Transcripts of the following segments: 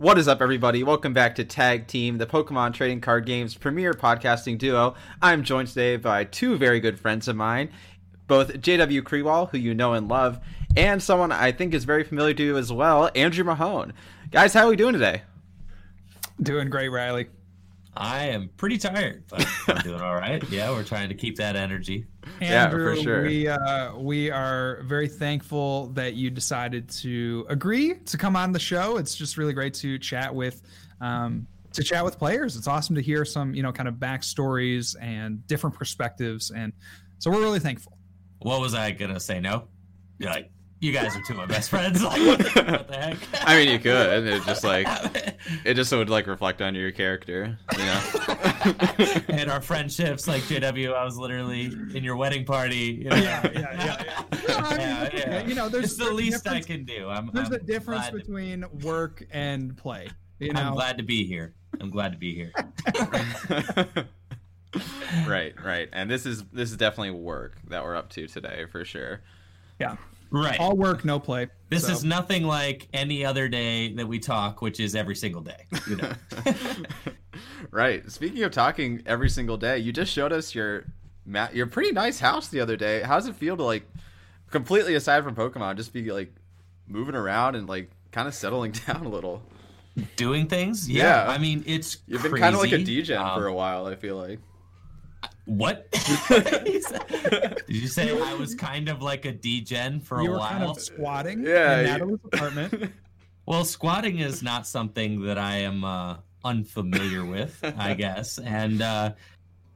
What is up, everybody? Welcome back to Tag Team, the Pokemon Trading Card Game's premier podcasting duo. I'm joined today by two very good friends of mine, both JW Krewall, who you know and love, and someone I think is very familiar to you as well, Andrew Mahone. Guys, how are we doing today? Doing great, Riley. I am pretty tired, but I'm doing all right. Yeah, we're trying to keep that energy. Andrew, yeah, for sure. We uh, we are very thankful that you decided to agree to come on the show. It's just really great to chat with um, to chat with players. It's awesome to hear some you know kind of backstories and different perspectives, and so we're really thankful. What was I gonna say? No, You're like you guys are two of my best friends. Like, what the, heck? I mean, you could. It just like it just would like reflect on your character, you know. and our friendships, like JW, I was literally in your wedding party. You know? Yeah, yeah, yeah, yeah. yeah, yeah. You know, there's it's the least I can do. I'm, there's I'm a difference between to... work and play. You know? I'm glad to be here. I'm glad to be here. right, right, and this is this is definitely work that we're up to today for sure. Yeah. Right. All work, no play. This so. is nothing like any other day that we talk, which is every single day. You know. right. Speaking of talking every single day, you just showed us your your pretty nice house the other day. How does it feel to like completely aside from Pokemon, just be like moving around and like kind of settling down a little? Doing things? Yeah. yeah. I mean, it's You've been kind of like a degen um, for a while, I feel like. What? Did you say I was kind of like a degen for you a while? Kind of squatting yeah, in Natalie's apartment. Well, squatting is not something that I am uh, unfamiliar with, I guess. And uh,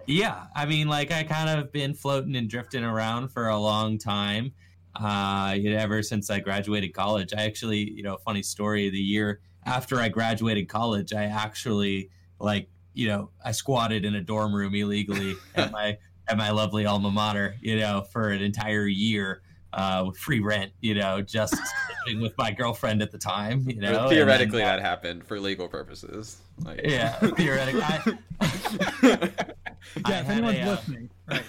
yeah, I mean, like I kind of been floating and drifting around for a long time. Uh, you know, ever since I graduated college, I actually, you know, funny story. The year after I graduated college, I actually like you know, I squatted in a dorm room illegally at my at my lovely alma mater, you know, for an entire year uh, with free rent, you know, just living with my girlfriend at the time, you know. theoretically, then, uh, that happened for legal purposes. Like... Yeah, theoretically. I, yeah, if anyone's a, uh, listening, right.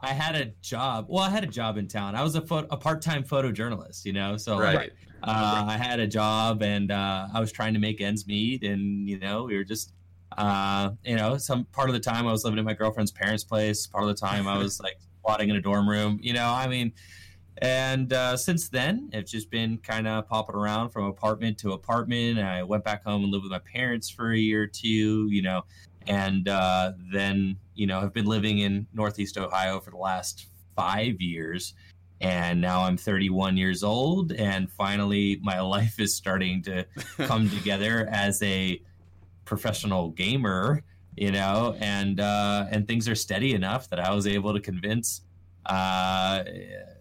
I had a job. Well, I had a job in town. I was a, pho- a part-time photojournalist, you know. So right. Like, uh, I had a job, and uh, I was trying to make ends meet, and you know, we were just uh, you know, some part of the time I was living in my girlfriend's parents' place. Part of the time I was like squatting in a dorm room. You know, I mean, and uh, since then it's just been kind of popping around from apartment to apartment. I went back home and lived with my parents for a year or two. You know, and uh, then you know have been living in Northeast Ohio for the last five years. And now I'm 31 years old, and finally my life is starting to come together as a professional gamer, you know, and uh, and things are steady enough that I was able to convince uh,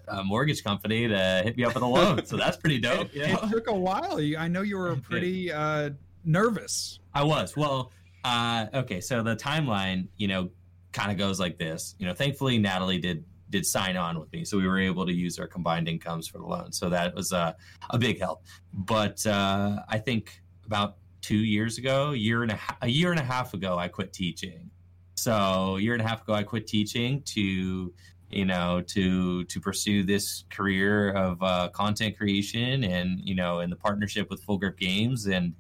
a mortgage company to hit me up with a loan. so that's pretty dope. You know? It took a while. I know you were pretty uh, nervous. I was. Well, uh, okay. So the timeline, you know, kind of goes like this. You know, thankfully Natalie did did sign on with me, so we were able to use our combined incomes for the loan. So that was uh, a big help. But uh, I think about two years ago, year and a, a year and a half ago, I quit teaching. So a year and a half ago, I quit teaching to, you know, to to pursue this career of uh, content creation and you know, in the partnership with Full Grip Games, and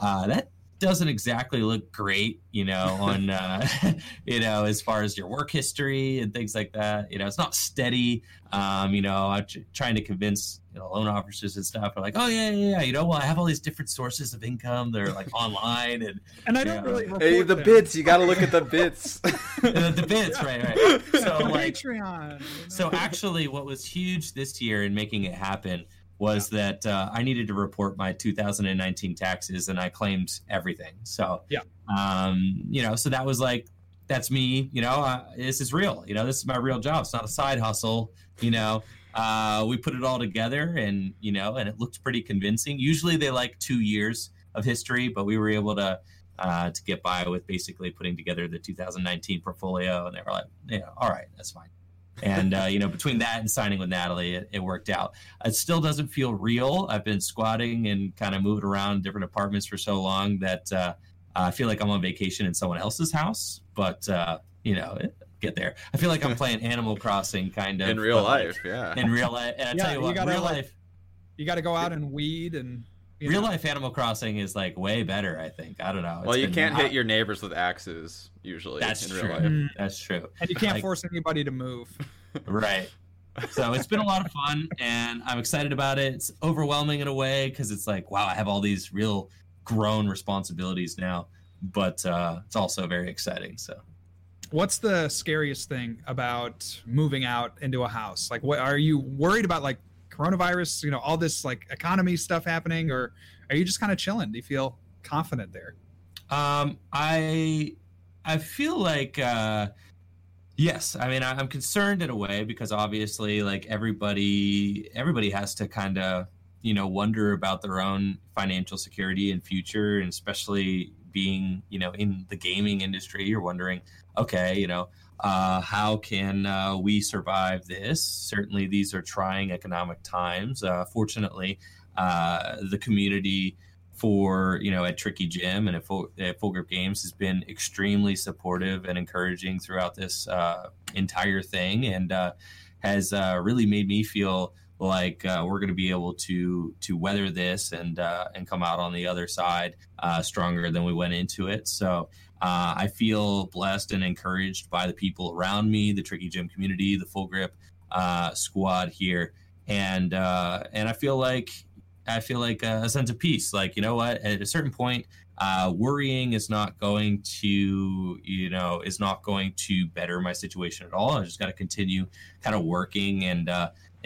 uh, that doesn't exactly look great, you know, on uh, you know as far as your work history and things like that. You know, it's not steady. Um, you know, I'm trying to convince you know loan officers and stuff are like, oh yeah, yeah, yeah. You know, well, I have all these different sources of income. They're like online and and I don't know, really. Hey, the them. bits. You got to look at the bits. the, the, bits, right, right. So like, Patreon. So actually, what was huge this year in making it happen was yeah. that uh, I needed to report my 2019 taxes, and I claimed everything. So yeah, um, you know, so that was like that's me. You know, uh, this is real. You know, this is my real job. It's not a side hustle. You know, uh, we put it all together, and you know, and it looked pretty convincing. Usually, they like two years of history, but we were able to. Uh, to get by with basically putting together the 2019 portfolio, and they were like, "Yeah, all right, that's fine." And uh, you know between that and signing with natalie it, it, worked out. It still doesn't feel real. I've been squatting and kind of moving around different apartments for so long that uh, i feel like i'm on vacation in someone else's house but uh, you know get there. I feel like i'm playing animal crossing kind of in real life yeah. in real life and i yeah, tell you what you gotta, real like, life you got to go out and weed and real know? life Animal Crossing is like way better. I think. I don't know. It's well, you can't hit your neighbors with axes usually. That's true. Mm. That's true. And you can't like, force anybody to move. right. So it's been a lot of fun, and I'm excited about it. It's overwhelming in a way because it's like, wow, I have all these real grown responsibilities now, but uh, it's also very exciting. So what's the scariest thing about moving out into a house like what are you worried about like coronavirus you know all this like economy stuff happening or are you just kind of chilling? Do you feel confident there? Um i i feel like uh yes. I mean I, i'm concerned in a way because obviously like everybody everybody has to kind of you know wonder about their own financial security and future and especially being you know in the gaming industry you're wondering okay, you know, uh, how can uh, we survive this? Certainly, these are trying economic times. Uh, fortunately, uh, the community for you know at Tricky Gym and at Full, at Full Grip Games has been extremely supportive and encouraging throughout this uh, entire thing, and uh, has really made me feel like uh, we're going to be able to to weather this and uh, and come out on the other side uh, stronger than we went into it. So uh, I feel blessed and encouraged by the people around me, the Tricky Gym community, the Full Grip uh, squad here, and uh, and I feel like I feel like a sense of peace. Like you know what, at a certain point, worrying is not going to you know is not going to better my situation at all. I just got to continue kind of working and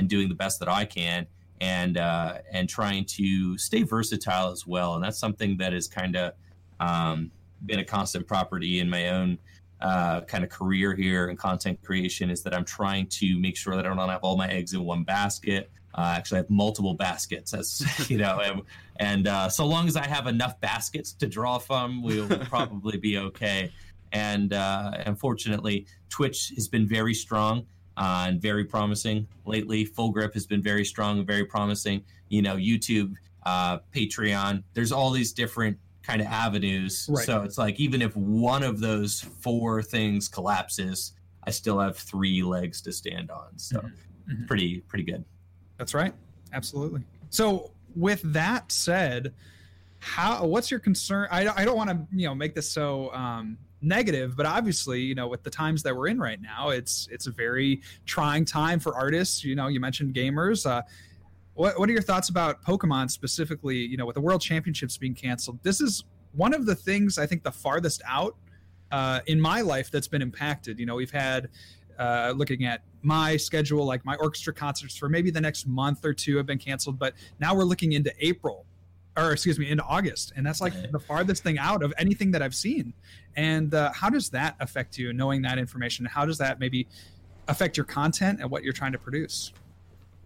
and doing the best that I can. And uh, and trying to stay versatile as well, and that's something that has kind of um, been a constant property in my own uh, kind of career here in content creation is that I'm trying to make sure that I don't have all my eggs in one basket. Uh, actually, I have multiple baskets, as you know, and, and uh, so long as I have enough baskets to draw from, we'll probably be okay. And uh, unfortunately, Twitch has been very strong uh, and very promising lately. Full Grip has been very strong and very promising. You know, YouTube, uh, Patreon. There's all these different kind of avenues. Right. So it's like even if one of those four things collapses, I still have three legs to stand on. So mm-hmm. mm-hmm. pretty pretty good. That's right. Absolutely. So with that said, how what's your concern? I, I don't want to you know make this so um, negative, but obviously you know with the times that we're in right now, it's it's a very trying time for artists. You know, you mentioned gamers. Uh, what, what are your thoughts about Pokemon specifically? You know, with the World Championships being canceled, this is one of the things I think the farthest out uh, in my life that's been impacted. You know, we've had uh, looking at my schedule, like my orchestra concerts for maybe the next month or two have been canceled, but now we're looking into April, or excuse me, into August, and that's like the farthest thing out of anything that I've seen. And uh, how does that affect you, knowing that information? How does that maybe affect your content and what you're trying to produce?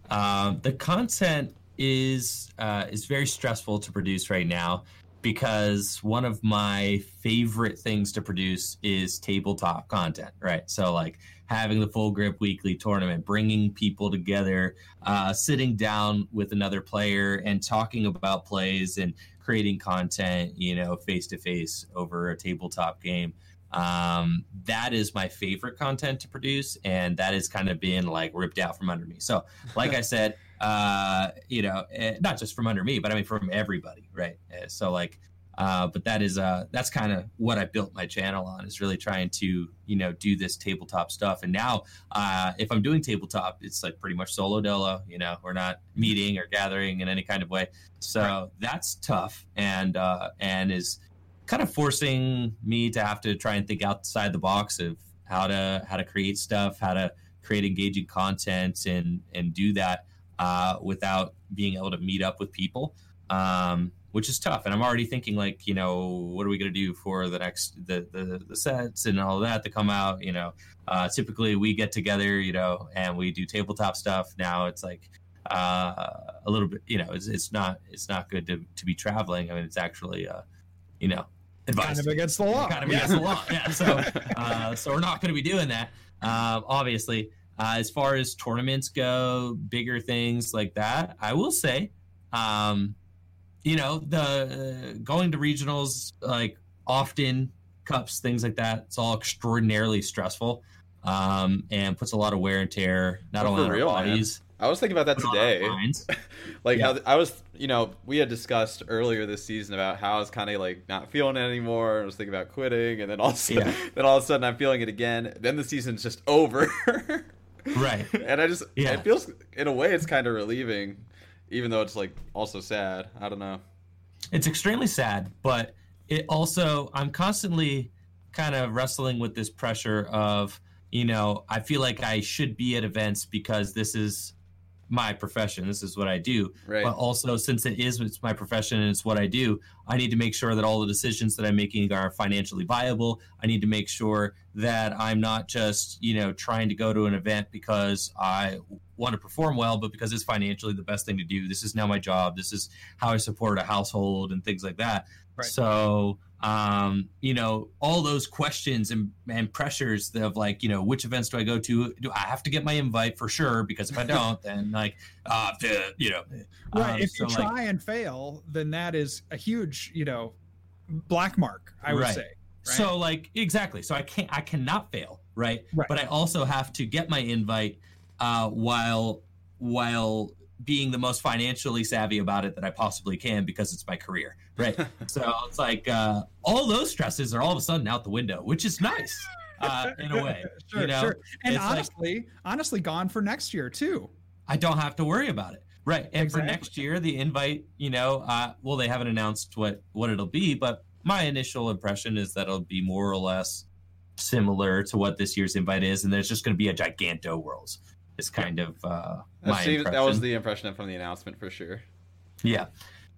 Um, the content is uh, is very stressful to produce right now because one of my favorite things to produce is tabletop content. Right, so like having the full grip weekly tournament, bringing people together, uh, sitting down with another player and talking about plays and creating content, you know, face to face over a tabletop game um, that is my favorite content to produce and that is kind of being like ripped out from under me so like i said uh, you know eh, not just from under me but i mean from everybody right eh, so like uh, but that is uh, that's kind of what I built my channel on is really trying to you know do this tabletop stuff. And now, uh, if I'm doing tabletop, it's like pretty much solo dolo. You know, we're not meeting or gathering in any kind of way. So right. that's tough and uh, and is kind of forcing me to have to try and think outside the box of how to how to create stuff, how to create engaging content, and and do that uh, without being able to meet up with people, um, which is tough. And I'm already thinking like, you know, what are we going to do for the next the, the the sets and all that to come out? You know, uh, typically we get together, you know, and we do tabletop stuff. Now it's like uh, a little bit, you know, it's, it's not it's not good to to be traveling. I mean, it's actually, uh, you know, advice. Kind of against the law. Kind of yeah. against the law. Yeah. So, uh, so we're not going to be doing that. Uh, obviously, uh, as far as tournaments go, bigger things like that, I will say, um, you know, the uh, going to regionals, like often cups, things like that, it's all extraordinarily stressful um, and puts a lot of wear and tear, not oh, only on our bodies. Man I was thinking about that today. like yeah. how I was, you know, we had discussed earlier this season about how I was kind of like not feeling it anymore. I was thinking about quitting, and then all of a sudden, yeah. then all of a sudden I'm feeling it again. Then the season's just over. right. And I just, yeah. it feels in a way it's kind of relieving, even though it's like also sad. I don't know. It's extremely sad, but it also I'm constantly kind of wrestling with this pressure of you know I feel like I should be at events because this is my profession. This is what I do. Right. But also, since it is it's my profession and it's what I do, I need to make sure that all the decisions that I'm making are financially viable. I need to make sure that I'm not just you know trying to go to an event because I want to perform well, but because it's financially the best thing to do. This is now my job. This is how I support a household and things like that. Right. So um, you know, all those questions and, and pressures of like, you know, which events do I go to? Do I have to get my invite for sure? Because if I don't, then like, uh, to, you know, right. Um, if so you try like, and fail, then that is a huge, you know, black mark. I would right. say. Right? So like exactly. So I can't. I cannot fail. Right? right. But I also have to get my invite uh, while while being the most financially savvy about it that I possibly can because it's my career, right? so it's like uh, all those stresses are all of a sudden out the window, which is nice uh, in a way. sure, you know? sure. And it's honestly, like, honestly, gone for next year too. I don't have to worry about it, right? And exactly. for next year, the invite, you know, uh, well, they haven't announced what what it'll be, but my initial impression is that it'll be more or less similar to what this year's invite is, and there's just going to be a giganto worlds is kind of uh, my impression. That was the impression from the announcement for sure. Yeah.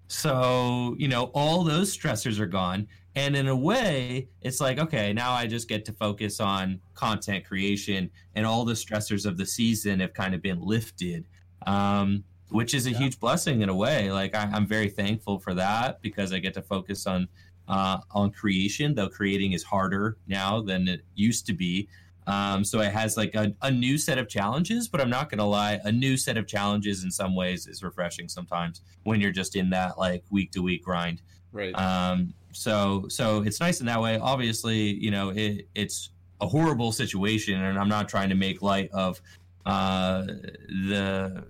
So, you know, all those stressors are gone. And in a way, it's like, okay, now I just get to focus on content creation and all the stressors of the season have kind of been lifted, um, which is a yeah. huge blessing in a way. Like, I, am very thankful for that because I get to focus on uh, on creation, though creating is harder now than it used to be. Um, so it has like a, a new set of challenges, but I'm not going to lie, a new set of challenges in some ways is refreshing sometimes when you're just in that like week to week grind. Right. Um, so so it's nice in that way. Obviously, you know, it, it's a horrible situation, and I'm not trying to make light of uh, the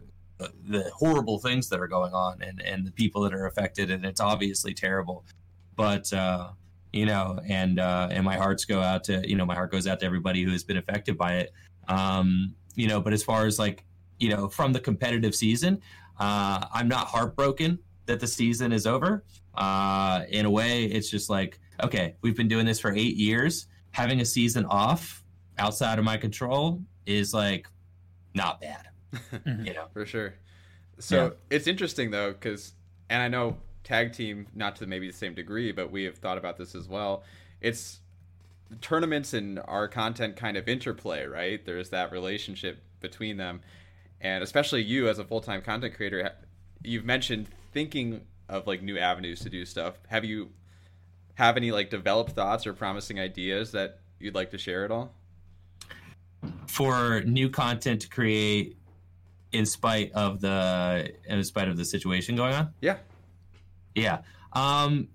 the horrible things that are going on and and the people that are affected, and it's obviously terrible. But uh, you know, and uh, and my hearts go out to you know my heart goes out to everybody who has been affected by it. Um, you know, but as far as like you know from the competitive season, uh, I'm not heartbroken that the season is over. Uh, in a way, it's just like okay, we've been doing this for eight years. Having a season off outside of my control is like not bad. you know, for sure. So yeah. it's interesting though, because and I know tag team, not to maybe the same degree, but we have thought about this as well. It's tournaments and our content kind of interplay, right? There's that relationship between them. And especially you as a full time content creator, you've mentioned thinking of like new avenues to do stuff. Have you have any like developed thoughts or promising ideas that you'd like to share at all? For new content to create in spite of the in spite of the situation going on? Yeah. Yeah. Um,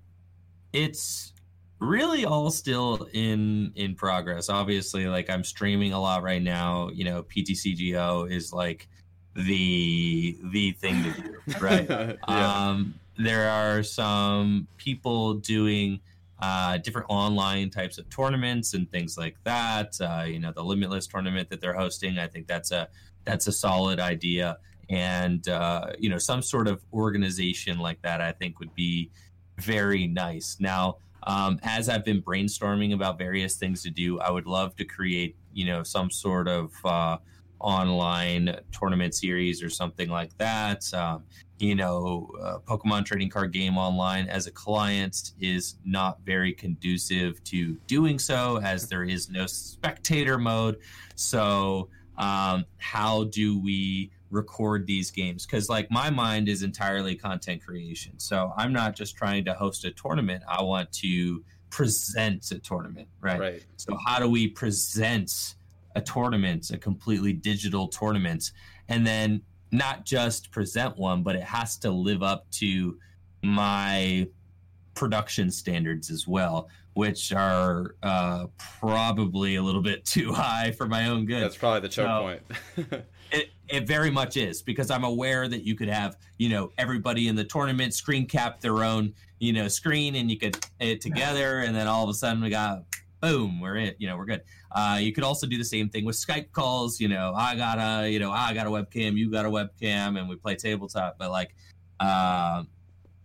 it's really all still in in progress. Obviously, like I'm streaming a lot right now. You know, PTCGO is like the the thing to do, right? yeah. Um, there are some people doing uh, different online types of tournaments and things like that. Uh, you know, the Limitless tournament that they're hosting. I think that's a that's a solid idea and uh, you know some sort of organization like that i think would be very nice. Now um, as i've been brainstorming about various things to do i would love to create you know some sort of uh, online tournament series or something like that. Um, you know uh, pokemon trading card game online as a client is not very conducive to doing so as there is no spectator mode. So um, how do we record these games because like my mind is entirely content creation. So i'm not just trying to host a tournament. I want to present a tournament right, right. so how do we present a tournament a completely digital tournament and then not just present one but it has to live up to my production standards as well which are uh, probably a little bit too high for my own good. That's probably the choke so, point it very much is because I'm aware that you could have, you know, everybody in the tournament screen cap their own, you know, screen and you could it together and then all of a sudden we got boom, we're it, you know, we're good. Uh, you could also do the same thing with Skype calls, you know, I got a, you know, I got a webcam, you got a webcam and we play tabletop, but like uh,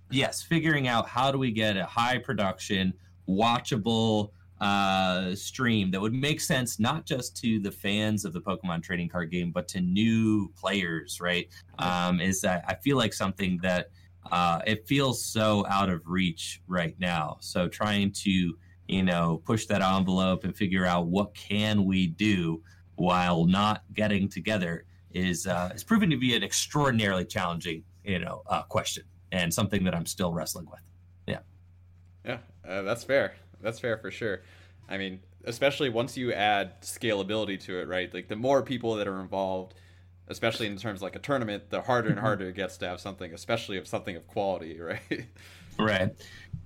yes, figuring out how do we get a high production, watchable uh, stream that would make sense not just to the fans of the Pokemon trading card game, but to new players, right? Um, is that I feel like something that uh, it feels so out of reach right now. So trying to you know push that envelope and figure out what can we do while not getting together is uh, is proving to be an extraordinarily challenging you know uh, question and something that I'm still wrestling with. Yeah. Yeah, uh, that's fair. That's fair for sure. I mean, especially once you add scalability to it, right? Like the more people that are involved, especially in terms of like a tournament, the harder and mm-hmm. harder it gets to have something, especially of something of quality, right? right.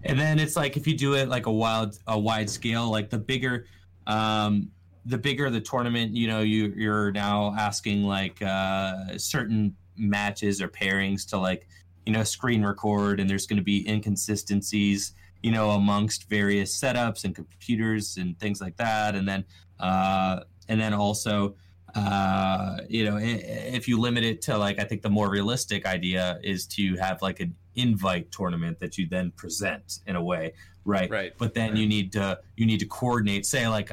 And then it's like if you do it like a wild a wide scale, like the bigger um the bigger the tournament, you know, you you're now asking like uh certain matches or pairings to like, you know, screen record and there's going to be inconsistencies you know, amongst various setups and computers and things like that. And then, uh, and then also, uh, you know, if you limit it to like, I think the more realistic idea is to have like an invite tournament that you then present in a way, right? Right. But then right. you need to you need to coordinate. Say like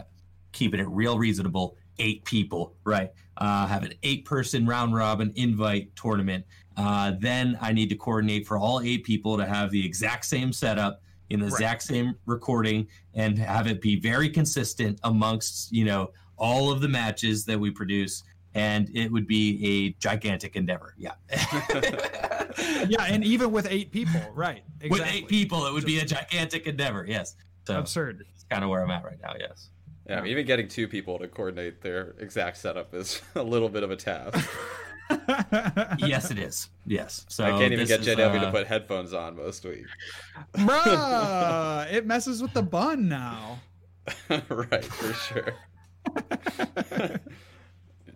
keeping it real reasonable, eight people, right? Uh, have an eight person round robin invite tournament. Uh, then I need to coordinate for all eight people to have the exact same setup in the right. exact same recording and have it be very consistent amongst you know all of the matches that we produce. And it would be a gigantic endeavor. Yeah. Yeah and even with eight people right. Exactly. with eight people it would be a gigantic endeavor yes. So absurd. it's kind of where i'm at right now yes. Yeah, even getting two people to coordinate their exact setup is a little bit of a task yes, it is. Yes. So I can't even get JW uh... to put headphones on most weeks. Bruh, it messes with the bun now. right, for sure.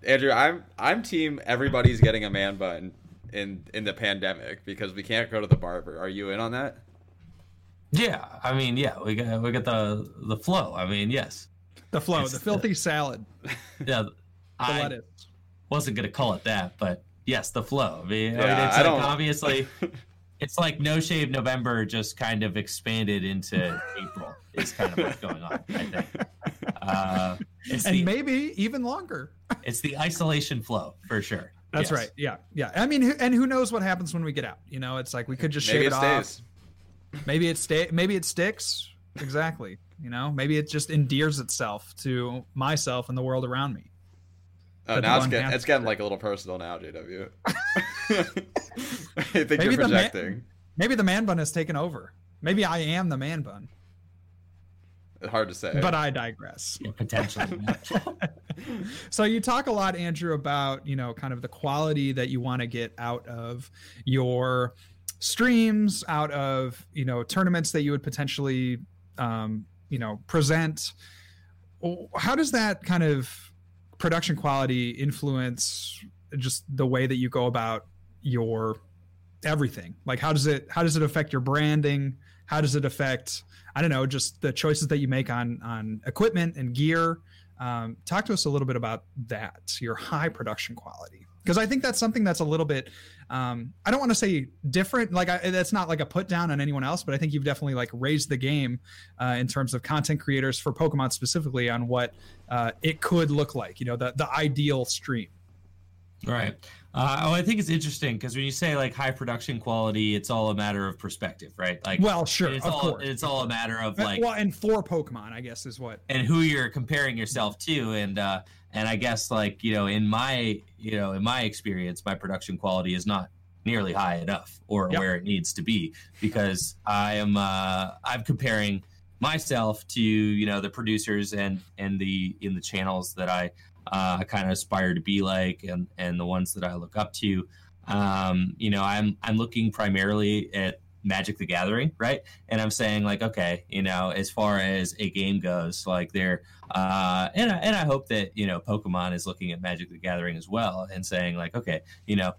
Andrew, I'm I'm team everybody's getting a man bun in in the pandemic because we can't go to the barber. Are you in on that? Yeah, I mean, yeah, we got we got the the flow. I mean, yes, the flow, it's the filthy the, salad. Yeah, the I, lettuce wasn't going to call it that, but yes, the flow. I mean, yeah, I mean, it's I like obviously, it's like No Shave November just kind of expanded into April. Is kind of what's going on. I think. Uh, and the, maybe even longer. it's the isolation flow for sure. That's yes. right. Yeah, yeah. I mean, and who knows what happens when we get out? You know, it's like we could just maybe shave it, it off. Maybe it stay. Maybe it sticks. Exactly. You know, maybe it just endears itself to myself and the world around me. Oh, now it's getting, it's getting like a little personal now, JW. I think maybe you're projecting. The man, maybe the man bun has taken over. Maybe I am the man bun. Hard to say. But I digress. Yeah, potentially. so you talk a lot, Andrew, about you know kind of the quality that you want to get out of your streams, out of you know tournaments that you would potentially um, you know present. How does that kind of production quality influence just the way that you go about your everything. Like how does it how does it affect your branding? How does it affect i don't know just the choices that you make on on equipment and gear? Um, talk to us a little bit about that your high production quality. Because I think that's something that's a little bit um, I don't want to say different like I, that's not like a put down on anyone else but I think you've definitely like raised the game uh, in terms of content creators for Pokemon specifically on what uh, it could look like you know the the ideal stream right uh, oh, I think it's interesting because when you say like high production quality, it's all a matter of perspective, right? Like, well, sure, it's of all course. it's all a matter of like, well, and for Pokemon, I guess is what, and who you're comparing yourself to, and uh, and I guess like you know, in my you know, in my experience, my production quality is not nearly high enough or yep. where it needs to be because I am uh, I'm comparing myself to you know the producers and and the in the channels that I uh, kind of aspire to be like and and the ones that I look up to. Um, you know, I'm I'm looking primarily at Magic the Gathering, right? And I'm saying like, okay, you know, as far as a game goes, like they're uh, and I, and I hope that you know Pokemon is looking at Magic the Gathering as well and saying like, okay, you know,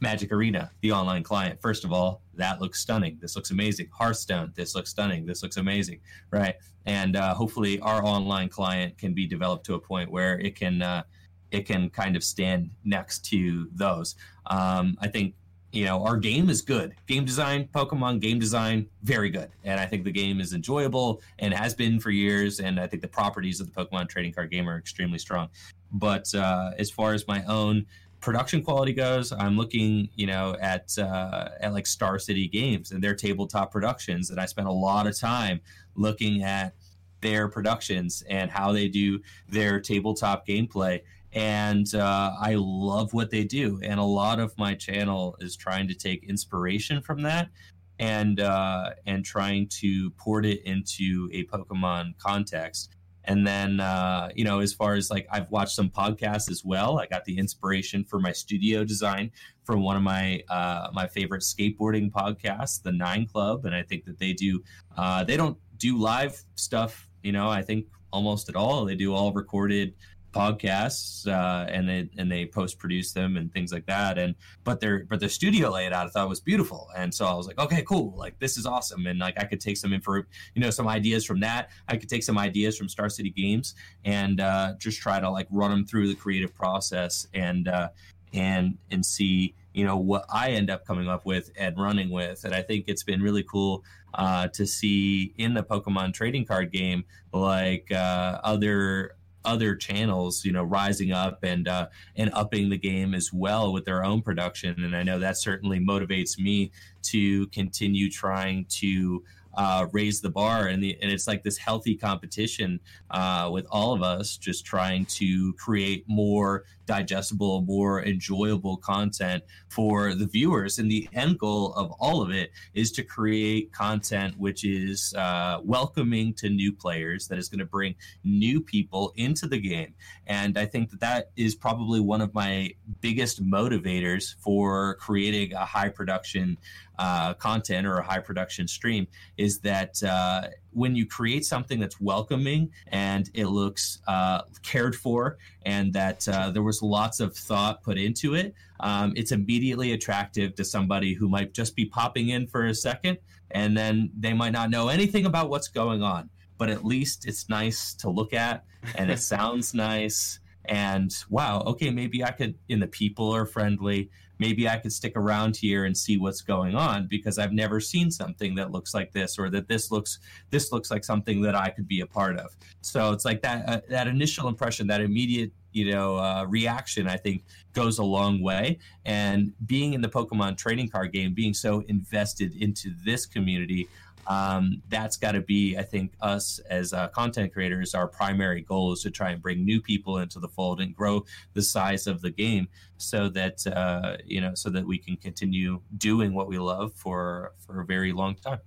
Magic Arena, the online client. First of all, that looks stunning. This looks amazing. Hearthstone, this looks stunning. This looks amazing, right? And uh, hopefully, our online client can be developed to a point where it can uh, it can kind of stand next to those. Um, I think you know our game is good. Game design, Pokemon game design, very good, and I think the game is enjoyable and has been for years. And I think the properties of the Pokemon trading card game are extremely strong. But uh, as far as my own production quality goes, I'm looking, you know, at uh, at like Star City Games and their tabletop productions, and I spent a lot of time looking at their productions and how they do their tabletop gameplay. And uh, I love what they do, and a lot of my channel is trying to take inspiration from that and uh, and trying to port it into a Pokemon context. And then, uh, you know, as far as like I've watched some podcasts as well. I got the inspiration for my studio design from one of my uh, my favorite skateboarding podcasts, the Nine Club, and I think that they do. Uh, they don't do live stuff, you know. I think almost at all. They do all recorded podcasts uh, and they and they post produce them and things like that. And but their but their studio layout I thought was beautiful. And so I was like okay cool. Like this is awesome. And like I could take some info you know some ideas from that. I could take some ideas from Star City Games and uh, just try to like run them through the creative process and uh, and and see you know what I end up coming up with and running with. And I think it's been really cool uh, to see in the Pokemon trading card game like uh, other other channels, you know, rising up and uh, and upping the game as well with their own production. And I know that certainly motivates me to continue trying to uh, raise the bar, and, the, and it's like this healthy competition uh, with all of us, just trying to create more digestible, more enjoyable content for the viewers. And the end goal of all of it is to create content which is uh, welcoming to new players, that is going to bring new people into the game. And I think that that is probably one of my biggest motivators for creating a high production uh, content or a high production stream is that uh, when you create something that's welcoming and it looks uh, cared for and that uh, there was lots of thought put into it, um, it's immediately attractive to somebody who might just be popping in for a second and then they might not know anything about what's going on. But at least it's nice to look at and it sounds nice. And wow, okay, maybe I could, and the people are friendly maybe I could stick around here and see what's going on because I've never seen something that looks like this or that this looks this looks like something that I could be a part of. So it's like that uh, that initial impression, that immediate you know uh, reaction, I think goes a long way. And being in the Pokemon trading card game, being so invested into this community, um, that's got to be, I think, us as uh, content creators. Our primary goal is to try and bring new people into the fold and grow the size of the game, so that uh, you know, so that we can continue doing what we love for for a very long time.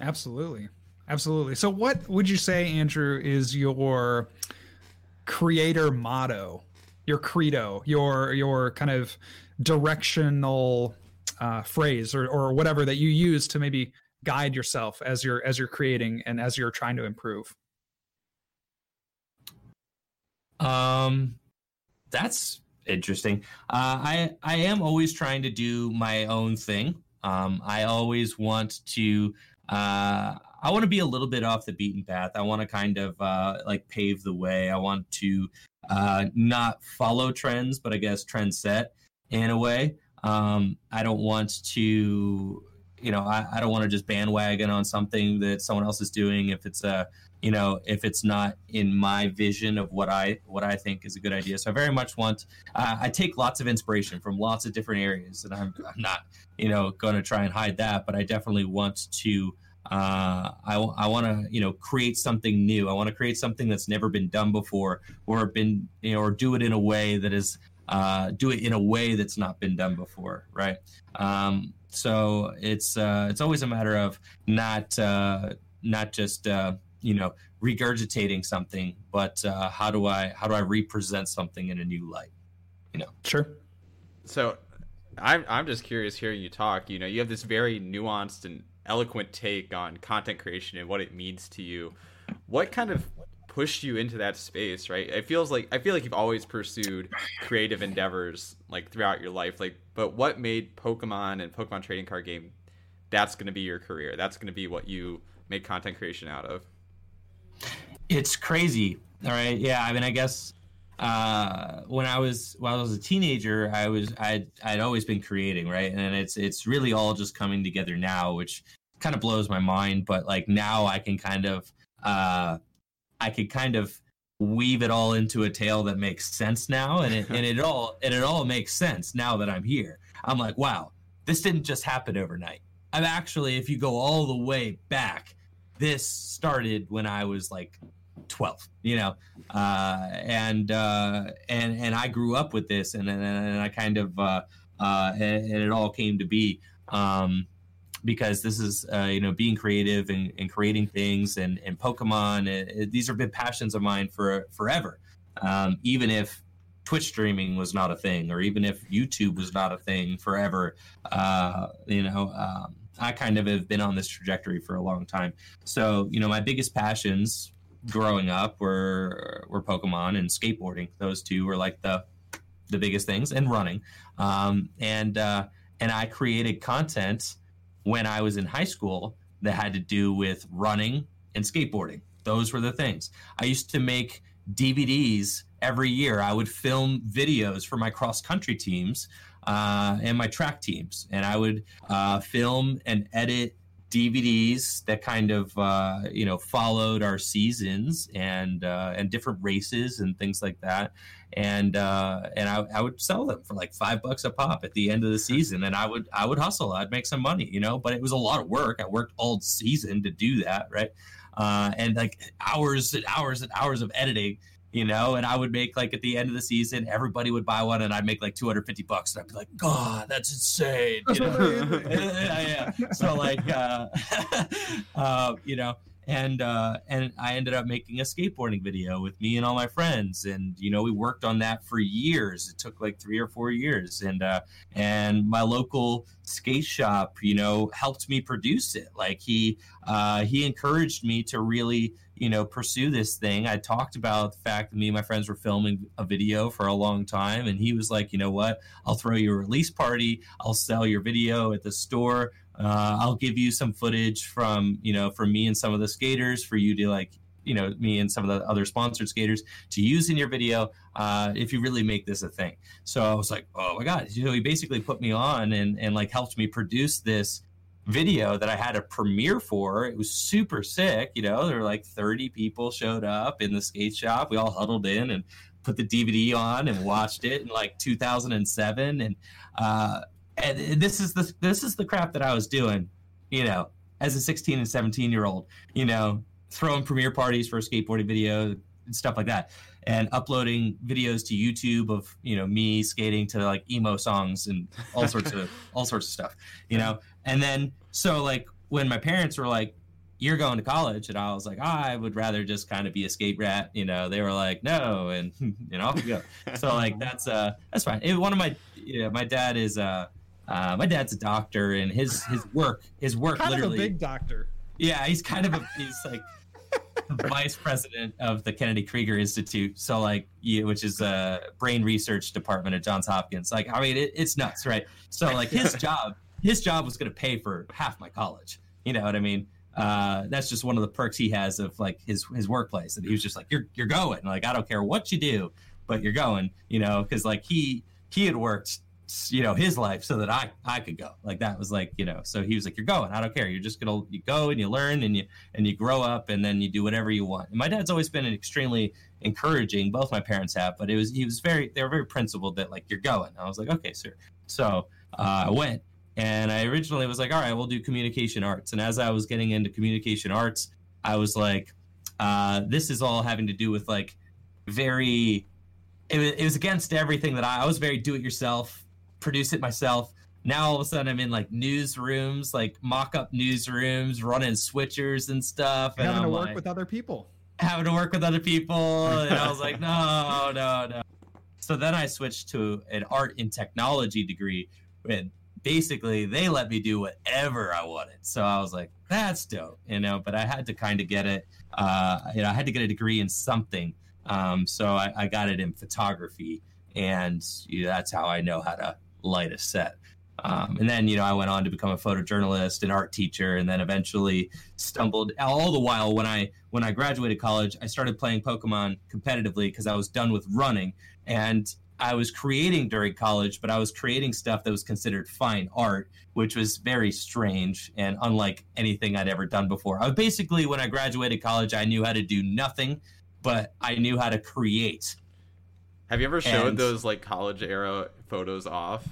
Absolutely, absolutely. So, what would you say, Andrew, is your creator motto, your credo, your your kind of directional uh, phrase or, or whatever that you use to maybe guide yourself as you're as you're creating and as you're trying to improve? Um that's interesting. Uh, i i am always trying to do my own thing. Um i always want to uh i want to be a little bit off the beaten path. I want to kind of uh like pave the way. I want to uh not follow trends but i guess trend set in a way. Um i don't want to you know, I, I don't want to just bandwagon on something that someone else is doing if it's a, you know, if it's not in my vision of what I what I think is a good idea. So I very much want. Uh, I take lots of inspiration from lots of different areas, and I'm, I'm not, you know, going to try and hide that. But I definitely want to. Uh, I, I want to you know create something new. I want to create something that's never been done before, or been you know, or do it in a way that is uh, do it in a way that's not been done before, right? Um, so it's uh, it's always a matter of not uh, not just uh, you know regurgitating something, but uh, how do I how do I represent something in a new light? You know. Sure. So I'm I'm just curious hearing you talk. You know, you have this very nuanced and eloquent take on content creation and what it means to you. What kind of pushed you into that space, right? It feels like I feel like you've always pursued creative endeavors like throughout your life. Like, but what made Pokemon and Pokemon trading card game that's going to be your career? That's going to be what you make content creation out of. It's crazy. All right. Yeah. I mean, I guess uh, when I was while I was a teenager, I was I'd I'd always been creating, right? And it's it's really all just coming together now, which kind of blows my mind. But like now, I can kind of uh, I could kind of weave it all into a tale that makes sense now, and it and it all and it all makes sense now that I'm here. I'm like, wow, this didn't just happen overnight. I'm actually, if you go all the way back, this started when I was like 12 you know uh, and uh, and and i grew up with this and and, and i kind of uh, uh and, and, it all came to be um, because this is uh, you know being creative and, and creating things and, and Pokemon. It, it, these have been passions of mine for forever. Um, even if Twitch streaming was not a thing, or even if YouTube was not a thing forever, uh, you know, um, I kind of have been on this trajectory for a long time. So you know, my biggest passions growing up were were Pokemon and skateboarding. Those two were like the the biggest things, and running. Um, and uh, and I created content when I was in high school that had to do with running and skateboarding. Those were the things. I used to make DVDs every year. I would film videos for my cross country teams uh, and my track teams, and I would uh, film and edit DVDs that kind of uh, you know followed our seasons and uh, and different races and things like that. And uh, and I, I would sell them for like five bucks a pop at the end of the season, and I would I would hustle. I'd make some money, you know. But it was a lot of work. I worked all season to do that, right? Uh, and like hours and hours and hours of editing you know, and I would make like at the end of the season, everybody would buy one, and I'd make like 250 bucks, and I'd be like, God, that's insane. You know? yeah, yeah. So like, uh, uh, you know, and uh, and I ended up making a skateboarding video with me and all my friends, and you know we worked on that for years. It took like three or four years, and uh, and my local skate shop, you know, helped me produce it. Like he uh, he encouraged me to really you know pursue this thing. I talked about the fact that me and my friends were filming a video for a long time, and he was like, you know what, I'll throw you a release party. I'll sell your video at the store uh, I'll give you some footage from you know from me and some of the skaters for you to like you know me and some of the other sponsored skaters to use in your video uh, if you really make this a thing. So I was like, oh my god! So he basically put me on and and like helped me produce this video that I had a premiere for. It was super sick. You know, there were like 30 people showed up in the skate shop. We all huddled in and put the DVD on and watched it in like 2007 and. Uh, and this is the this is the crap that I was doing, you know, as a 16 and 17 year old, you know, throwing premiere parties for a skateboarding video and stuff like that, and uploading videos to YouTube of you know me skating to like emo songs and all sorts of all sorts of stuff, you know, and then so like when my parents were like, "You're going to college," and I was like, oh, "I would rather just kind of be a skate rat," you know, they were like, "No," and you know, go. so like that's uh that's fine. It, one of my you know, my dad is uh uh, my dad's a doctor, and his his work his work kind literally of a big doctor. Yeah, he's kind of a he's like the vice president of the Kennedy Krieger Institute. So like, yeah, which is a brain research department at Johns Hopkins. Like, I mean, it, it's nuts, right? So like, his job his job was going to pay for half my college. You know what I mean? Uh, that's just one of the perks he has of like his his workplace. And he was just like, "You're you're going. Like, I don't care what you do, but you're going." You know, because like he he had worked you know his life so that I I could go. Like that was like you know so he was like you're going. I don't care. You're just gonna you go and you learn and you and you grow up and then you do whatever you want. And my dad's always been extremely encouraging both my parents have but it was he was very they were very principled that like you're going. I was like okay sir. So uh, I went and I originally was like all right we'll do communication arts. And as I was getting into communication arts I was like uh, this is all having to do with like very it was, it was against everything that I, I was very do it yourself produce it myself. Now all of a sudden I'm in like newsrooms, like mock-up newsrooms, running switchers and stuff, and having I'm to work like, with other people. Having to work with other people, and I was like, no, no, no. So then I switched to an art and technology degree, and basically they let me do whatever I wanted. So I was like, that's dope, you know. But I had to kind of get it. Uh, you know, I had to get a degree in something. Um, so I, I got it in photography, and you know, that's how I know how to light set. Um, and then, you know, I went on to become a photojournalist, an art teacher, and then eventually stumbled. All the while, when I when I graduated college, I started playing Pokemon competitively because I was done with running, and I was creating during college, but I was creating stuff that was considered fine art, which was very strange and unlike anything I'd ever done before. I basically, when I graduated college, I knew how to do nothing, but I knew how to create. Have you ever showed and those like college era photos off?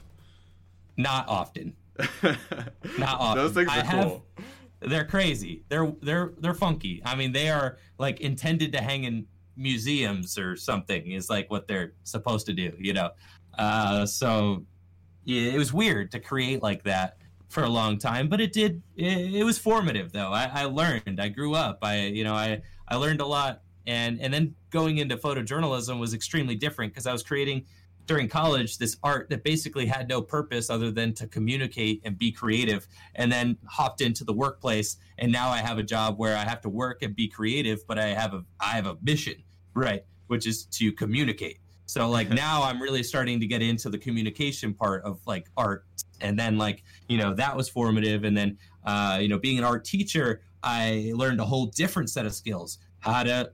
Not often. Not often. Those things are I cool. Have, they're crazy. They're they're they're funky. I mean, they are like intended to hang in museums or something. Is like what they're supposed to do. You know. Uh, so yeah, it was weird to create like that for a long time, but it did. It, it was formative though. I, I learned. I grew up. I you know I I learned a lot. And and then going into photojournalism was extremely different because I was creating during college this art that basically had no purpose other than to communicate and be creative and then hopped into the workplace and now i have a job where i have to work and be creative but i have a i have a mission right which is to communicate. So like now i'm really starting to get into the communication part of like art and then like you know that was formative and then uh, you know being an art teacher i learned a whole different set of skills how to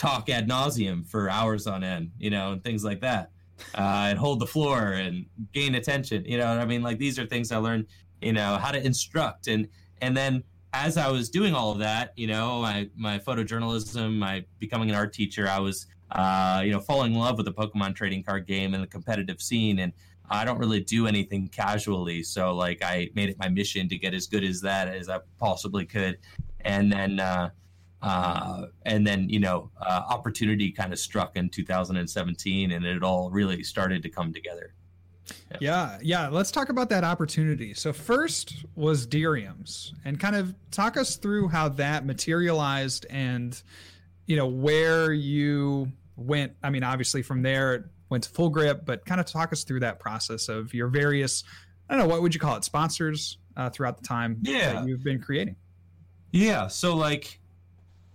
talk ad nauseum for hours on end you know and things like that uh, and hold the floor and gain attention. You know I mean? Like these are things I learned, you know, how to instruct. And, and then as I was doing all of that, you know, my, my photojournalism, my becoming an art teacher, I was, uh, you know, falling in love with the Pokemon trading card game and the competitive scene. And I don't really do anything casually. So like I made it my mission to get as good as that as I possibly could. And then, uh, uh, and then you know uh, opportunity kind of struck in 2017 and it all really started to come together yeah. yeah. yeah let's talk about that opportunity so first was Dariums and kind of talk us through how that materialized and you know where you went i mean obviously from there it went to full grip but kind of talk us through that process of your various i don't know what would you call it sponsors uh, throughout the time yeah. that you've been creating yeah so like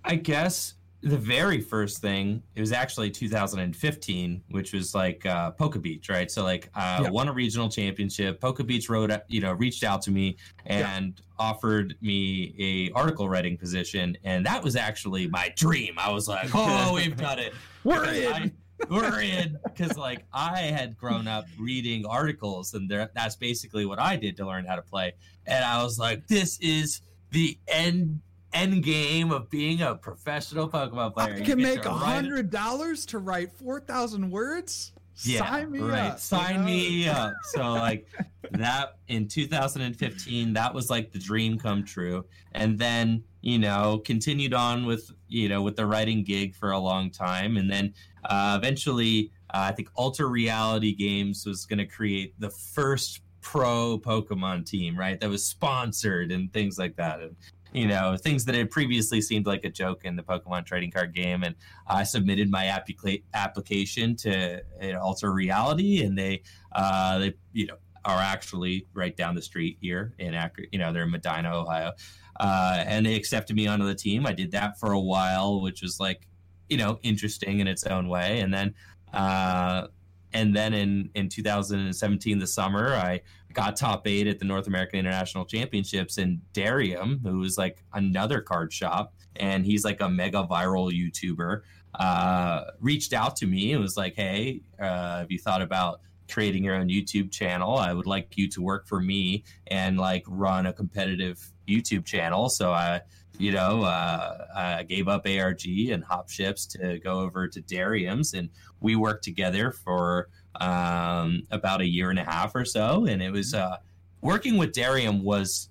I guess the very first thing it was actually 2015 which was like uh Poke Beach right? So like uh yeah. won a regional championship. Poke Beach wrote you know reached out to me and yeah. offered me a article writing position and that was actually my dream. I was like oh we've got it. We're in. I, we're in. Because like i had grown up reading articles and that's basically what i did to learn how to play. And i was like this is the end end game of being a professional Pokemon player. I can make a hundred dollars to write four thousand words. Yeah, Sign me right. up. Sign you know? me up. So like that in 2015, that was like the dream come true. And then, you know, continued on with, you know, with the writing gig for a long time. And then uh, eventually, uh, I think Alter Reality Games was going to create the first pro Pokemon team, right? That was sponsored and things like that. And you know things that had previously seemed like a joke in the Pokemon trading card game. And I submitted my applica- application to Alter Reality, and they uh, they you know are actually right down the street here in Akron. You know they're in Medina, Ohio, uh, and they accepted me onto the team. I did that for a while, which was like you know interesting in its own way, and then. Uh, and then in, in 2017, the summer, I got top eight at the North American International Championships. And Darium, who is like another card shop, and he's like a mega viral YouTuber, uh, reached out to me and was like, "Hey, uh, have you thought about creating your own YouTube channel? I would like you to work for me and like run a competitive YouTube channel." So I, you know, uh, I gave up ARG and Hop Ships to go over to Darium's, and we worked together for um, about a year and a half or so, and it was uh, working with Darium was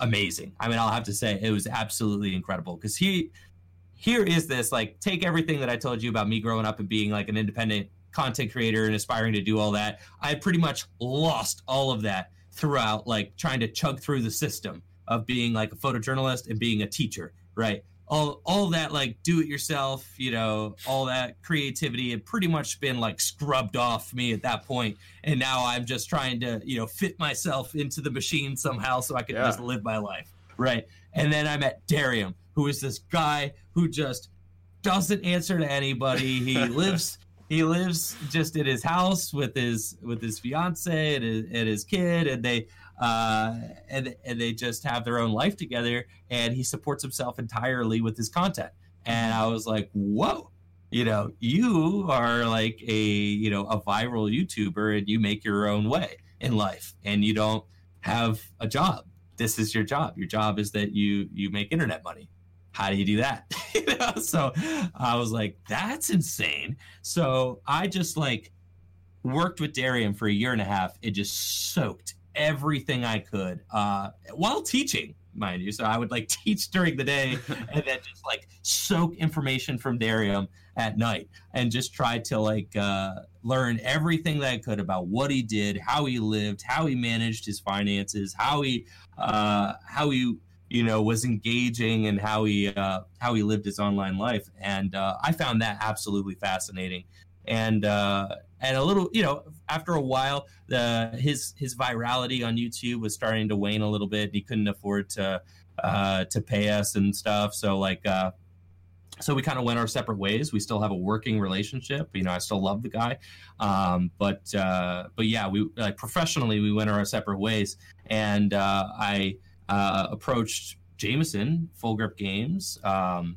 amazing. I mean, I'll have to say it was absolutely incredible because he here is this like take everything that I told you about me growing up and being like an independent content creator and aspiring to do all that. I pretty much lost all of that throughout like trying to chug through the system of being like a photojournalist and being a teacher, right? All all that like do it yourself, you know, all that creativity had pretty much been like scrubbed off me at that point, and now I'm just trying to you know fit myself into the machine somehow so I can yeah. just live my life, right? And then I met Darium, who is this guy who just doesn't answer to anybody. He lives he lives just in his house with his with his fiance and his, and his kid, and they uh, and and they just have their own life together. And he supports himself entirely with his content. And I was like, whoa, you know, you are like a you know a viral YouTuber, and you make your own way in life, and you don't have a job. This is your job. Your job is that you you make internet money how do you do that? you know? So I was like, that's insane. So I just like worked with Darium for a year and a half. It just soaked everything I could uh, while teaching, mind you. So I would like teach during the day and then just like soak information from Darium at night and just try to like uh, learn everything that I could about what he did, how he lived, how he managed his finances, how he uh, how he you know was engaging and how he uh, how he lived his online life, and uh, I found that absolutely fascinating. And uh, and a little, you know, after a while, the his his virality on YouTube was starting to wane a little bit. He couldn't afford to uh, to pay us and stuff, so like. Uh, so we kind of went our separate ways. We still have a working relationship. You know, I still love the guy, um, but uh, but yeah, we like professionally we went our separate ways, and uh, I uh, approached Jameson Full Grip Games um,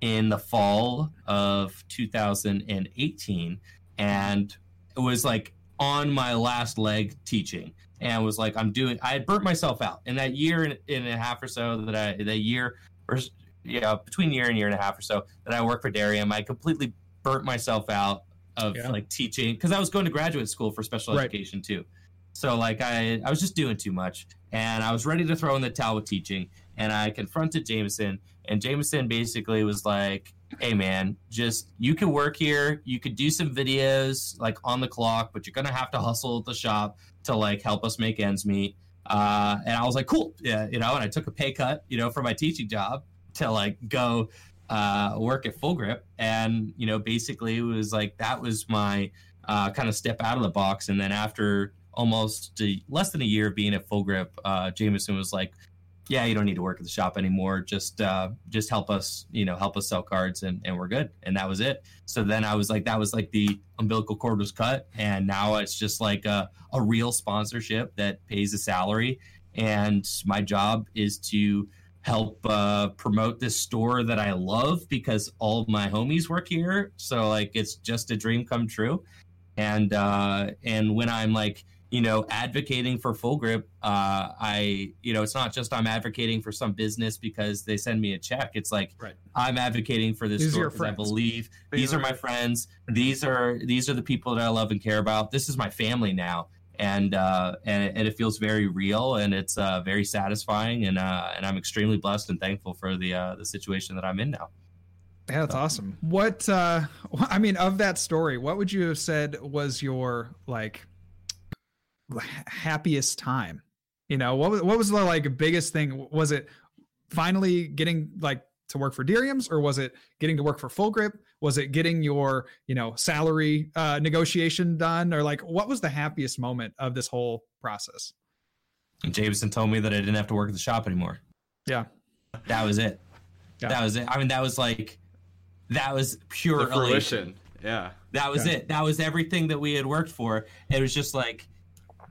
in the fall of 2018, and was like on my last leg teaching, and was like, I'm doing. I had burnt myself out in that year and, and a half or so that I that year or yeah between year and year and a half or so that I worked for Darium. I completely burnt myself out of yeah. like teaching because I was going to graduate school for special right. education too. So like I, I was just doing too much, and I was ready to throw in the towel with teaching. And I confronted Jameson, and Jameson basically was like, "Hey man, just you can work here. You could do some videos like on the clock, but you're gonna have to hustle at the shop to like help us make ends meet." Uh, and I was like, "Cool, yeah," you know. And I took a pay cut, you know, for my teaching job to like go uh, work at Full Grip, and you know, basically it was like that was my uh, kind of step out of the box. And then after almost a, less than a year of being at Full Grip, uh, Jameson was like, "Yeah, you don't need to work at the shop anymore. Just uh, just help us, you know, help us sell cards, and, and we're good." And that was it. So then I was like, that was like the umbilical cord was cut, and now it's just like a, a real sponsorship that pays a salary, and my job is to help uh, promote this store that I love because all my homies work here. So like it's just a dream come true. And uh, and when I'm like you know, advocating for full grip, uh, I, you know, it's not just I'm advocating for some business because they send me a check. It's like right. I'm advocating for this these store because I believe these, these are, are my friends. These are these are the people that I love and care about. This is my family now, and uh, and, and it feels very real and it's uh, very satisfying, and uh, and I'm extremely blessed and thankful for the uh, the situation that I'm in now. Yeah, that's awesome. What uh, I mean of that story, what would you have said was your like happiest time? You know, what was what was the like biggest thing? Was it finally getting like to work for Dariums, or was it getting to work for Full Grip? Was it getting your you know salary uh, negotiation done, or like what was the happiest moment of this whole process? And Jameson told me that I didn't have to work at the shop anymore. Yeah, that was it. Yeah. That was it. I mean, that was like that was pure the fruition. Elation. Yeah, that was yeah. it. That was everything that we had worked for. It was just like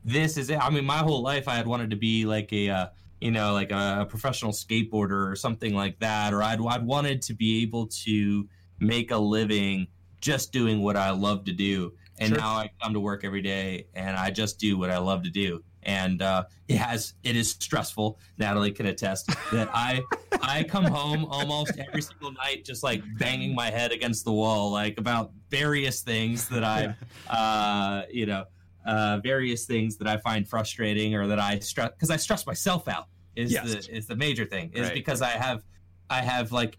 this is it. I mean, my whole life I had wanted to be like a, uh, you know, like a professional skateboarder or something like that, or I'd, I'd wanted to be able to make a living just doing what I love to do. And sure. now I come to work every day and I just do what I love to do. And uh, it has it is stressful. Natalie can attest that I I come home almost every single night just like banging my head against the wall, like about various things that I, uh, you know, uh, various things that I find frustrating or that I stress because I stress myself out is yes. the is the major thing is right. because I have I have like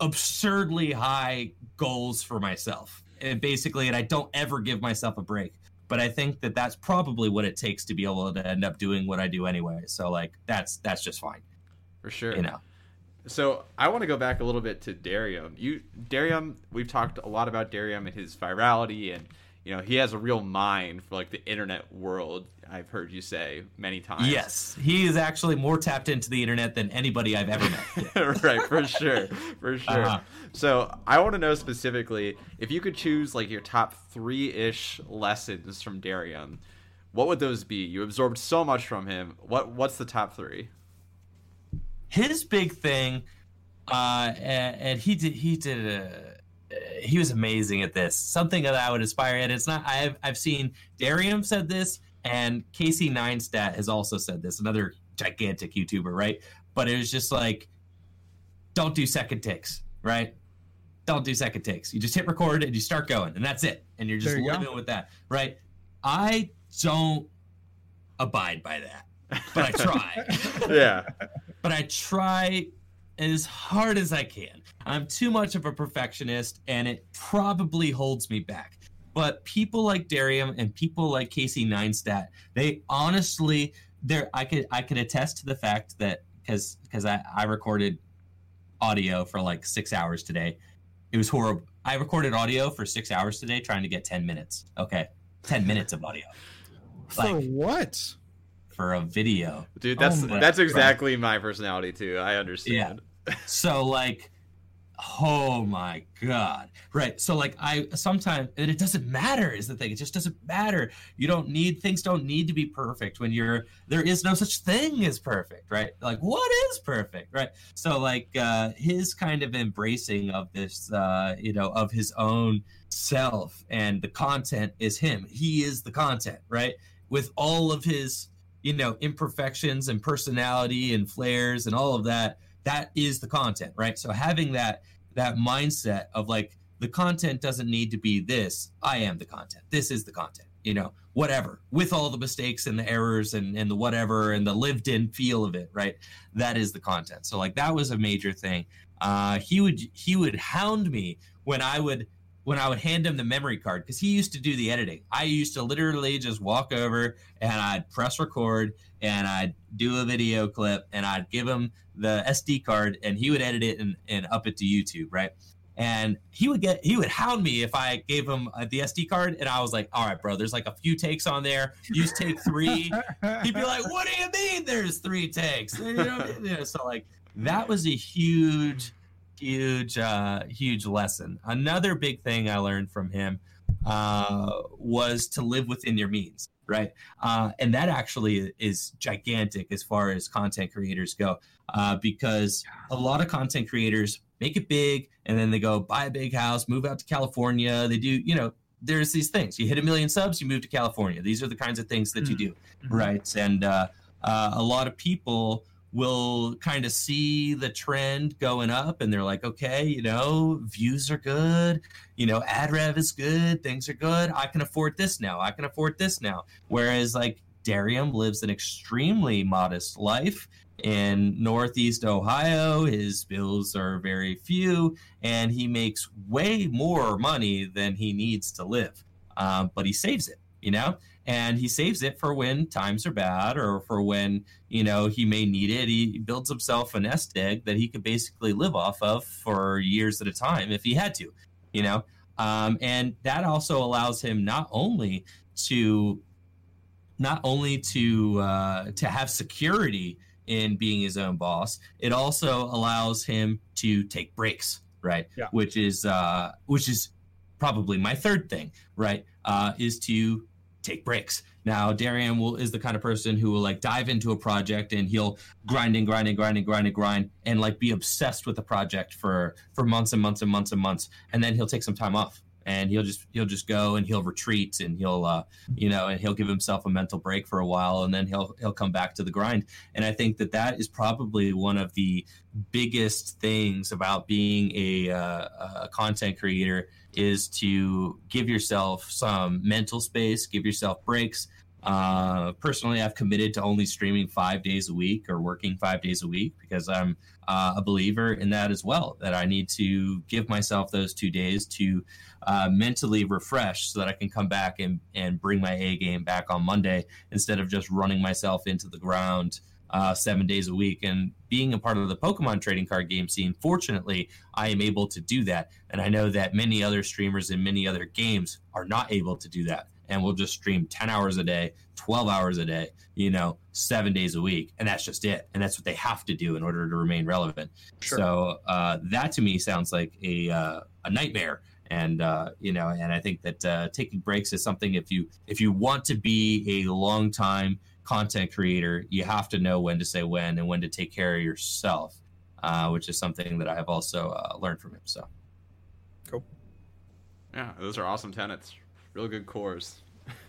absurdly high goals for myself and basically and I don't ever give myself a break but I think that that's probably what it takes to be able to end up doing what I do anyway so like that's that's just fine for sure you know So I want to go back a little bit to Darium. You Darium, we've talked a lot about Darium and his virality and you know, he has a real mind for like the internet world. I've heard you say many times. Yes, he is actually more tapped into the internet than anybody I've ever met. right, for sure, for sure. Uh-huh. So I want to know specifically if you could choose like your top three ish lessons from Darium, what would those be? You absorbed so much from him. What what's the top three? His big thing, uh, and, and he did he did a he was amazing at this. Something that I would aspire at. It's not. I've I've seen Darium said this, and Casey Neistat has also said this. Another gigantic YouTuber, right? But it was just like, don't do second takes, right? Don't do second takes. You just hit record and you start going, and that's it. And you're just you living go. with that, right? I don't abide by that, but I try. yeah. but I try as hard as I can. I'm too much of a perfectionist and it probably holds me back. But people like Darium and people like Casey Neistat, they honestly there I could I could attest to the fact that because because I, I recorded audio for like six hours today. It was horrible. I recorded audio for six hours today trying to get 10 minutes. Okay. 10 minutes of audio. Like, for what? For a video. Dude, that's oh that's exactly my personality too. I understand. Yeah. So like oh my god. Right so like i sometimes and it doesn't matter is the thing it just doesn't matter. You don't need things don't need to be perfect when you're there is no such thing as perfect right? Like what is perfect right? So like uh his kind of embracing of this uh you know of his own self and the content is him. He is the content right? With all of his you know imperfections and personality and flares and all of that that is the content, right? So having that that mindset of like the content doesn't need to be this. I am the content. This is the content. You know, whatever with all the mistakes and the errors and and the whatever and the lived in feel of it, right? That is the content. So like that was a major thing. Uh, he would he would hound me when I would when I would hand him the memory card because he used to do the editing. I used to literally just walk over and I'd press record and I'd do a video clip and I'd give him the SD card and he would edit it and, and up it to YouTube, right? And he would get he would hound me if I gave him uh, the SD card and I was like, all right, bro, there's like a few takes on there. Use take three. He'd be like, what do you mean there's three takes? You know, so like that was a huge huge, uh, huge lesson. Another big thing I learned from him uh, was to live within your means, right? Uh, and that actually is gigantic as far as content creators go, uh, because a lot of content creators make it big and then they go buy a big house, move out to California. They do, you know, there's these things. You hit a million subs, you move to California. These are the kinds of things that mm-hmm. you do, mm-hmm. right? And uh, uh, a lot of people will kind of see the trend going up and they're like, okay, you know, views are good, you know, ad rev is good, things are good. I can afford this now. I can afford this now. Whereas like Darium lives an extremely modest life in Northeast Ohio. His bills are very few and he makes way more money than he needs to live. Um, but he saves it, you know? And he saves it for when times are bad or for when you know he may need it. He builds himself a nest egg that he could basically live off of for years at a time if he had to you know? Um, and that also allows him not only to not only to uh, to have security in being his own boss it also allows him to take breaks right? Yeah. which is uh, which is probably my third thing right? Uh, is to take breaks. Now, Darium will is the kind of person who will like dive into a project and he'll grind and grind and grind and grind and grind and like be obsessed with the project for for months and months and months and months, and then he'll take some time off and he'll just he'll just go and he'll retreat and he'll uh, you know and he'll give himself a mental break for a while and then he'll he'll come back to the grind and i think that that is probably one of the biggest things about being a, uh, a content creator is to give yourself some mental space, give yourself breaks. Uh, personally, I've committed to only streaming five days a week or working five days a week because I'm uh, a believer in that as well. That I need to give myself those two days to uh, mentally refresh so that I can come back and, and bring my A game back on Monday instead of just running myself into the ground uh, seven days a week. And being a part of the Pokemon trading card game scene, fortunately, I am able to do that. And I know that many other streamers in many other games are not able to do that. And we'll just stream 10 hours a day, 12 hours a day, you know, seven days a week. And that's just it. And that's what they have to do in order to remain relevant. Sure. So uh, that to me sounds like a, uh, a nightmare and uh, you know and i think that uh, taking breaks is something if you if you want to be a long time content creator, you have to know when to say when and when to take care of yourself, uh, which is something that I have also uh, learned from him. So, cool. Yeah, those are awesome tenets. Real good cores.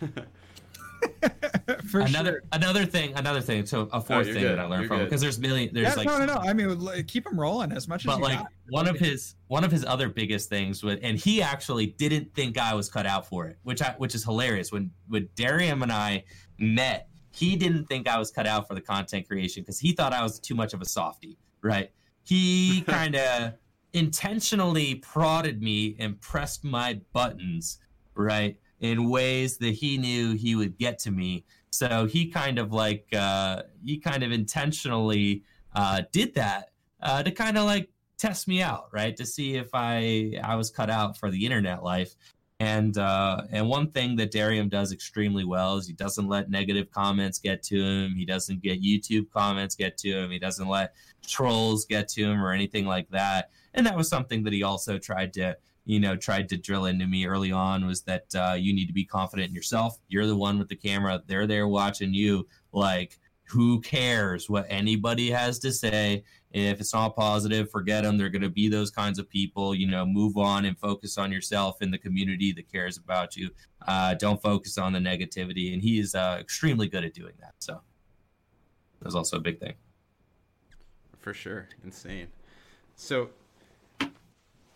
another sure. another thing, another thing. So a fourth oh, thing good. that I learned you're from because there's million. There's yeah, like no, no, no. I mean, keep them rolling as much but as. But like got. one of his one of his other biggest things with, and he actually didn't think I was cut out for it, which I which is hilarious. When when Darium and I met he didn't think I was cut out for the content creation because he thought I was too much of a softie, right? He kind of intentionally prodded me and pressed my buttons, right, in ways that he knew he would get to me. So he kind of like uh, he kind of intentionally uh, did that uh, to kind of like test me out, right, to see if I I was cut out for the internet life. And uh, and one thing that Darium does extremely well is he doesn't let negative comments get to him. He doesn't get YouTube comments get to him. He doesn't let trolls get to him or anything like that. And that was something that he also tried to you know tried to drill into me early on was that uh, you need to be confident in yourself. You're the one with the camera. They're there watching you. Like who cares what anybody has to say? If it's not positive, forget them. They're going to be those kinds of people. You know, move on and focus on yourself and the community that cares about you. Uh, don't focus on the negativity. And he is uh, extremely good at doing that. So that's also a big thing. For sure. Insane. So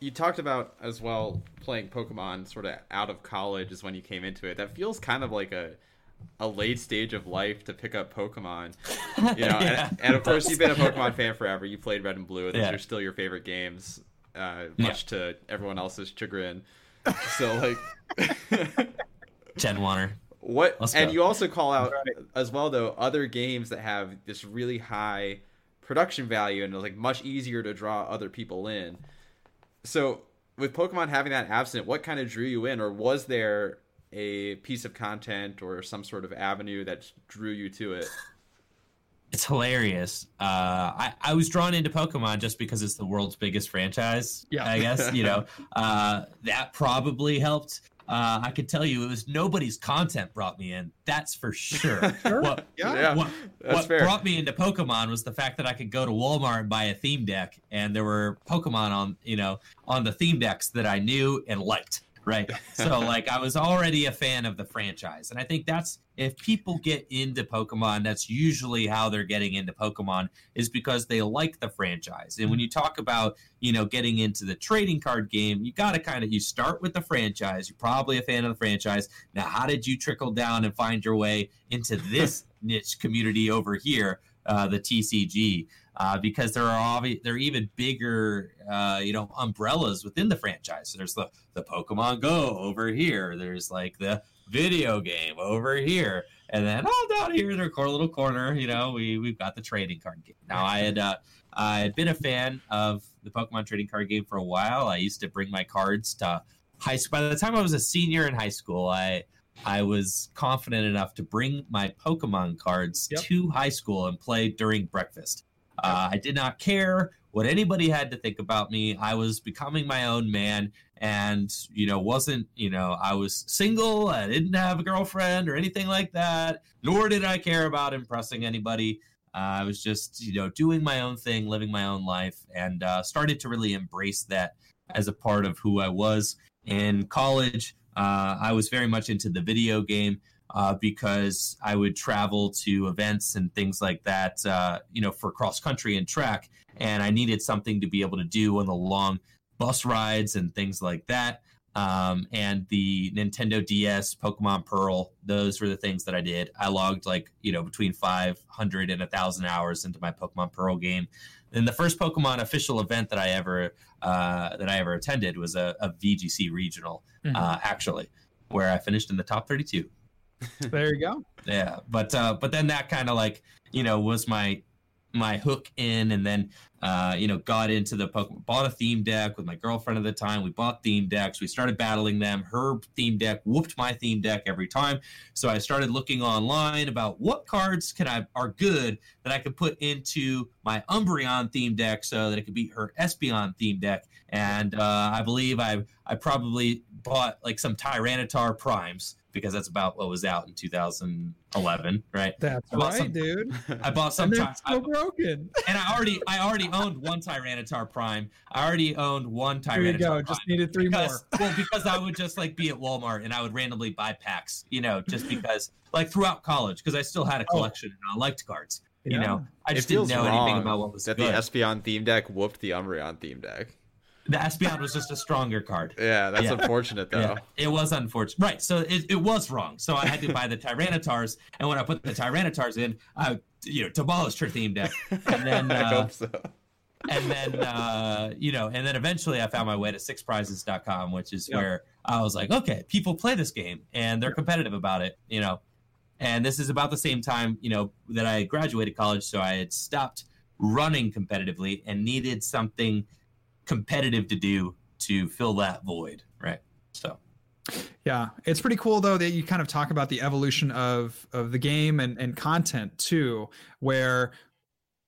you talked about as well playing Pokemon sort of out of college is when you came into it. That feels kind of like a a late stage of life to pick up Pokemon. You know, yeah, and, and, of course you've been a Pokemon fan forever. You played Red and Blue. And those yeah. are still your favorite games, uh, much yeah. to everyone else's chagrin. So like, Chen Warner. What? and you also call out right. as well though other games that have this really high production value and it's like much easier to draw other people in. So with Pokemon having that absent, what kind of drew you in, or was there a piece of content or some sort of avenue that drew you to it? It's hilarious. Uh, I, I was drawn into Pokemon just because it's the world's biggest franchise. Yeah. I guess, you know, uh, that probably helped. Uh, I could tell you it was nobody's content brought me in. That's for sure. sure. What, yeah. what, what brought me into Pokemon was the fact that I could go to Walmart and buy a theme deck, and there were Pokemon on, you know, on the theme decks that I knew and liked right? So like I was already a fan of the franchise, and I think that's if people get into Pokemon, that's usually how they're getting into Pokemon is because they like the franchise. And when you talk about you know getting into the trading card game, you got to kind of you start with the franchise. You're probably a fan of the franchise. Now, how did you trickle down and find your way into this niche community over here, uh, the TCG? Uh, because there are obvi- there are even bigger uh, you know umbrellas within the franchise. There's the the Pokemon Go over here. There's like the video game over here, and then oh down here in our little corner, you know, we we've got the trading card game. Now I had uh, I had been a fan of the Pokemon trading card game for a while. I used to bring my cards to high school. By the time I was a senior in high school, I I was confident enough to bring my Pokemon cards yep. to high school and play during breakfast. Uh, I did not care what anybody had to think about me. I was becoming my own man and, you know, wasn't, you know, I was single. I didn't have a girlfriend or anything like that, nor did I care about impressing anybody. Uh, I was just, you know, doing my own thing, living my own life, and uh, started to really embrace that as a part of who I was. In college, uh, I was very much into the video game uh, because I would travel to events and things like that, uh, you know, for cross country and track. And I needed something to be able to do on the long bus rides and things like that. Um, and the Nintendo DS, Pokemon Pearl, those were the things that I did. I logged like, you know, between 500 and 1,000 hours into my Pokemon Pearl game. And the first Pokemon official event that I ever uh, that I ever attended was a, a VGC regional, mm-hmm. uh, actually, where I finished in the top 32 there you go. yeah, but uh, but then that kind of like you know was my my hook in and then uh, you know got into the Pokemon bought a theme deck with my girlfriend at the time. We bought theme decks. We started battling them. Her theme deck whooped my theme deck every time. So I started looking online about what cards can I are good that I could put into my Umbreon theme deck so that it could beat her Espeon theme deck. And uh, I believe I I probably bought like some Tyranitar primes because that's about what was out in 2011, right? That's right, some, dude. I bought some. and ty- still I, broken. And I already, I already owned one Tyranitar Prime. I already owned one Tyranitar. Here you go. Prime just needed three because, more. well, because I would just like be at Walmart and I would randomly buy packs, you know, just because, like throughout college, because I still had a oh. collection oh. and I liked cards. You yeah. know, I just didn't know anything about what was that good. the Espeon theme deck whooped the Umbreon theme deck. The Espeon was just a stronger card. Yeah, that's yeah. unfortunate though. Yeah, it was unfortunate. Right. So it, it was wrong. So I had to buy the Tyranitars, and when I put the Tyranitars in, I you know demolished her theme deck. And then uh, I hope so. And then uh, you know, and then eventually I found my way to sixprizes.com, which is yep. where I was like, okay, people play this game and they're competitive about it, you know. And this is about the same time, you know, that I graduated college, so I had stopped running competitively and needed something competitive to do to fill that void, right? So yeah, it's pretty cool though that you kind of talk about the evolution of of the game and and content too, where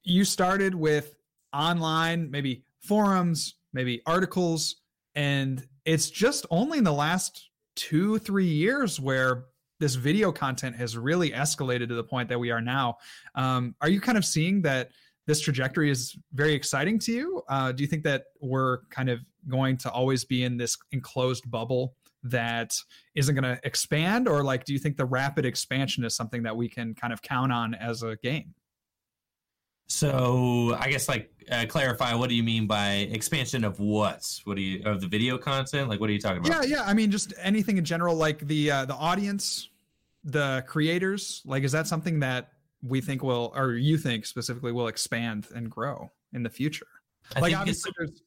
you started with online, maybe forums, maybe articles, and it's just only in the last two three years where this video content has really escalated to the point that we are now. Um, are you kind of seeing that? This trajectory is very exciting to you? Uh, do you think that we're kind of going to always be in this enclosed bubble that isn't going to expand, or like, do you think the rapid expansion is something that we can kind of count on as a game? So I guess like uh, clarify what do you mean by expansion of what? What do you of the video content? Like what are you talking about? Yeah, yeah. I mean just anything in general, like the uh, the audience, the creators. Like is that something that we think will, or you think specifically, will expand and grow in the future. I like obviously, there's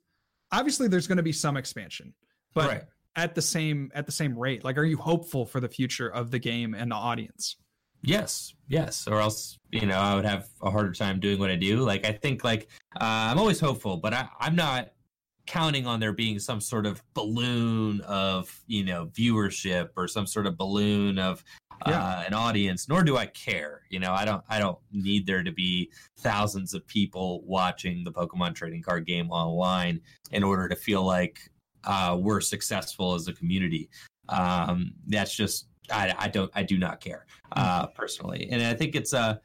obviously there's going to be some expansion, but right. at the same at the same rate. Like, are you hopeful for the future of the game and the audience? Yes, yes, or else you know I would have a harder time doing what I do. Like I think like uh, I'm always hopeful, but I, I'm not counting on there being some sort of balloon of you know viewership or some sort of balloon of yeah. uh, an audience nor do i care you know i don't i don't need there to be thousands of people watching the pokemon trading card game online in order to feel like uh, we're successful as a community um, that's just I, I don't i do not care uh, mm-hmm. personally and i think it's a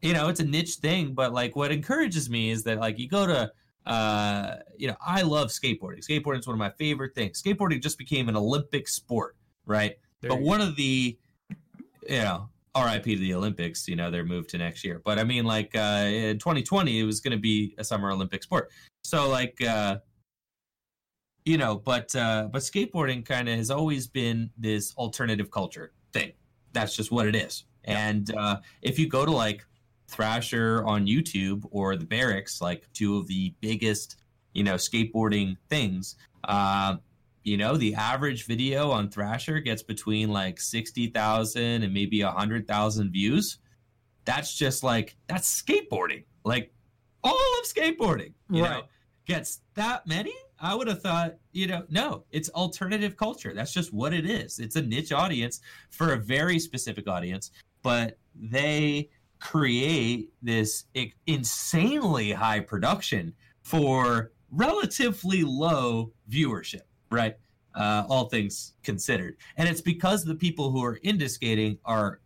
you know it's a niche thing but like what encourages me is that like you go to uh, you know, I love skateboarding. Skateboarding is one of my favorite things. Skateboarding just became an Olympic sport, right? There but one go. of the you know, RIP to the Olympics, you know, they're moved to next year. But I mean, like uh, in 2020, it was going to be a summer Olympic sport. So like, uh, you know, but uh, but skateboarding kind of has always been this alternative culture thing. That's just what it is. And uh, if you go to like Thrasher on YouTube or the Berrics, like two of the biggest, you know, skateboarding things, uh, you know, the average video on Thrasher gets between like 60,000 and maybe 100,000 views. That's just like, that's skateboarding. Like all of skateboarding, you right. know, gets that many. I would have thought, you know, no, it's alternative culture. That's just what it is. It's a niche audience for a very specific audience, but they create this insanely high production for relatively low viewership right? Uh, all things considered. And it's because the people who are into skating are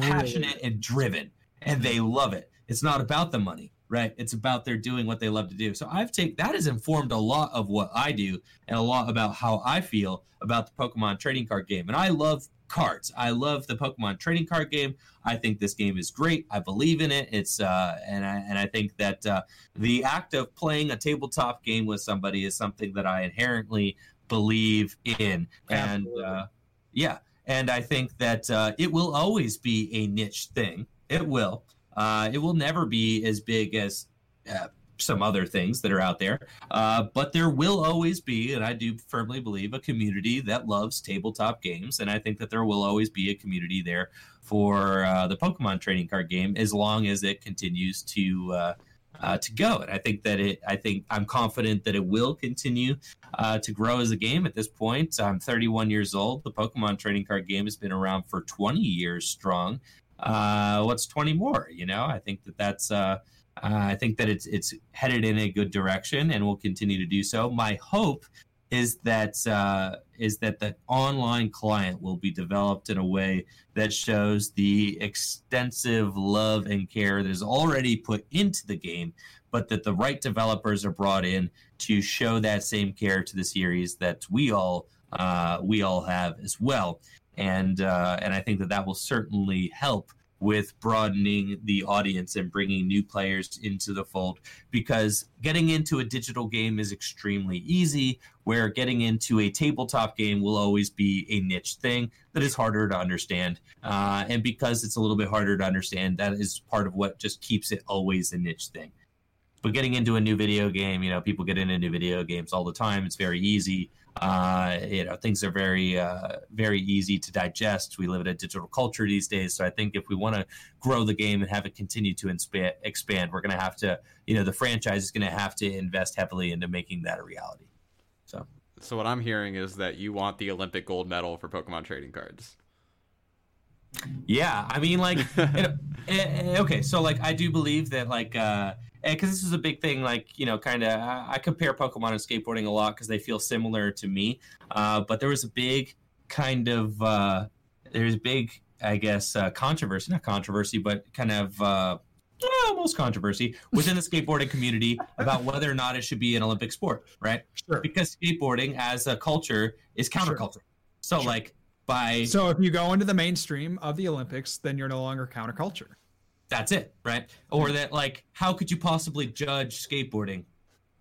passionate really? and driven and they love it. It's not about the money, right? It's about they're doing what they love to do. So I've taken that has informed a lot of what I do and a lot about how I feel about the Pokemon trading card game. And I love cards. I love the Pokemon trading card game. I think this game is great. I believe in it. It's uh, and I and I think that uh, the act of playing a tabletop game with somebody is something that I inherently believe in. And uh, yeah, and I think that uh, it will always be a niche thing. It will. Uh, it will never be as big as uh, some other things that are out there. Uh, but there will always be, and I do firmly believe, a community that loves tabletop games. And I think that there will always be a community there for uh, the Pokemon trading card game as long as it continues to. Uh, uh, to go. And I think that it, I think I'm confident that it will continue uh, to grow as a game at this point. I'm 31 years old. The Pokemon trading card game has been around for 20 years strong. Uh, what's 20 more? You know, I think that that's, uh, uh, I think that it's it's headed in a good direction and will continue to do so. My hope is that uh, is that the online client will be developed in a way that shows the extensive love and care that is already put into the game, but that the right developers are brought in to show that same care to the series that we all uh, we all have as well. And uh, and I think that that will certainly help with broadening the audience and bringing new players into the fold. Because getting into a digital game is extremely easy where getting into a tabletop game will always be a niche thing that is harder to understand. Uh, and because it's a little bit harder to understand that is part of what just keeps it always a niche thing. But getting into a new video game you know people get into new video games all the time. It's very easy uh, you know, things are very, uh, very easy to digest. We live in a digital culture these days, so I think if we want to grow the game and have it continue to expand, we're going to have to, you know, the franchise is going to have to invest heavily into making that a reality. So, so what I'm hearing is that you want the Olympic gold medal for Pokemon trading cards. Yeah, I mean, like, you know, eh, eh, okay, so like, I do believe that, like, uh, because this is a big thing like you know kind of i compare pokemon and skateboarding a lot because they feel similar to me uh, but there was a big kind of uh, there's big i guess uh, controversy not controversy but kind of uh, almost controversy within the skateboarding community about whether or not it should be an olympic sport right sure. because skateboarding as a culture is counterculture sure. so sure. like by so if you go into the mainstream of the olympics then you're no longer counterculture that's it, right? Or that like, how could you possibly judge skateboarding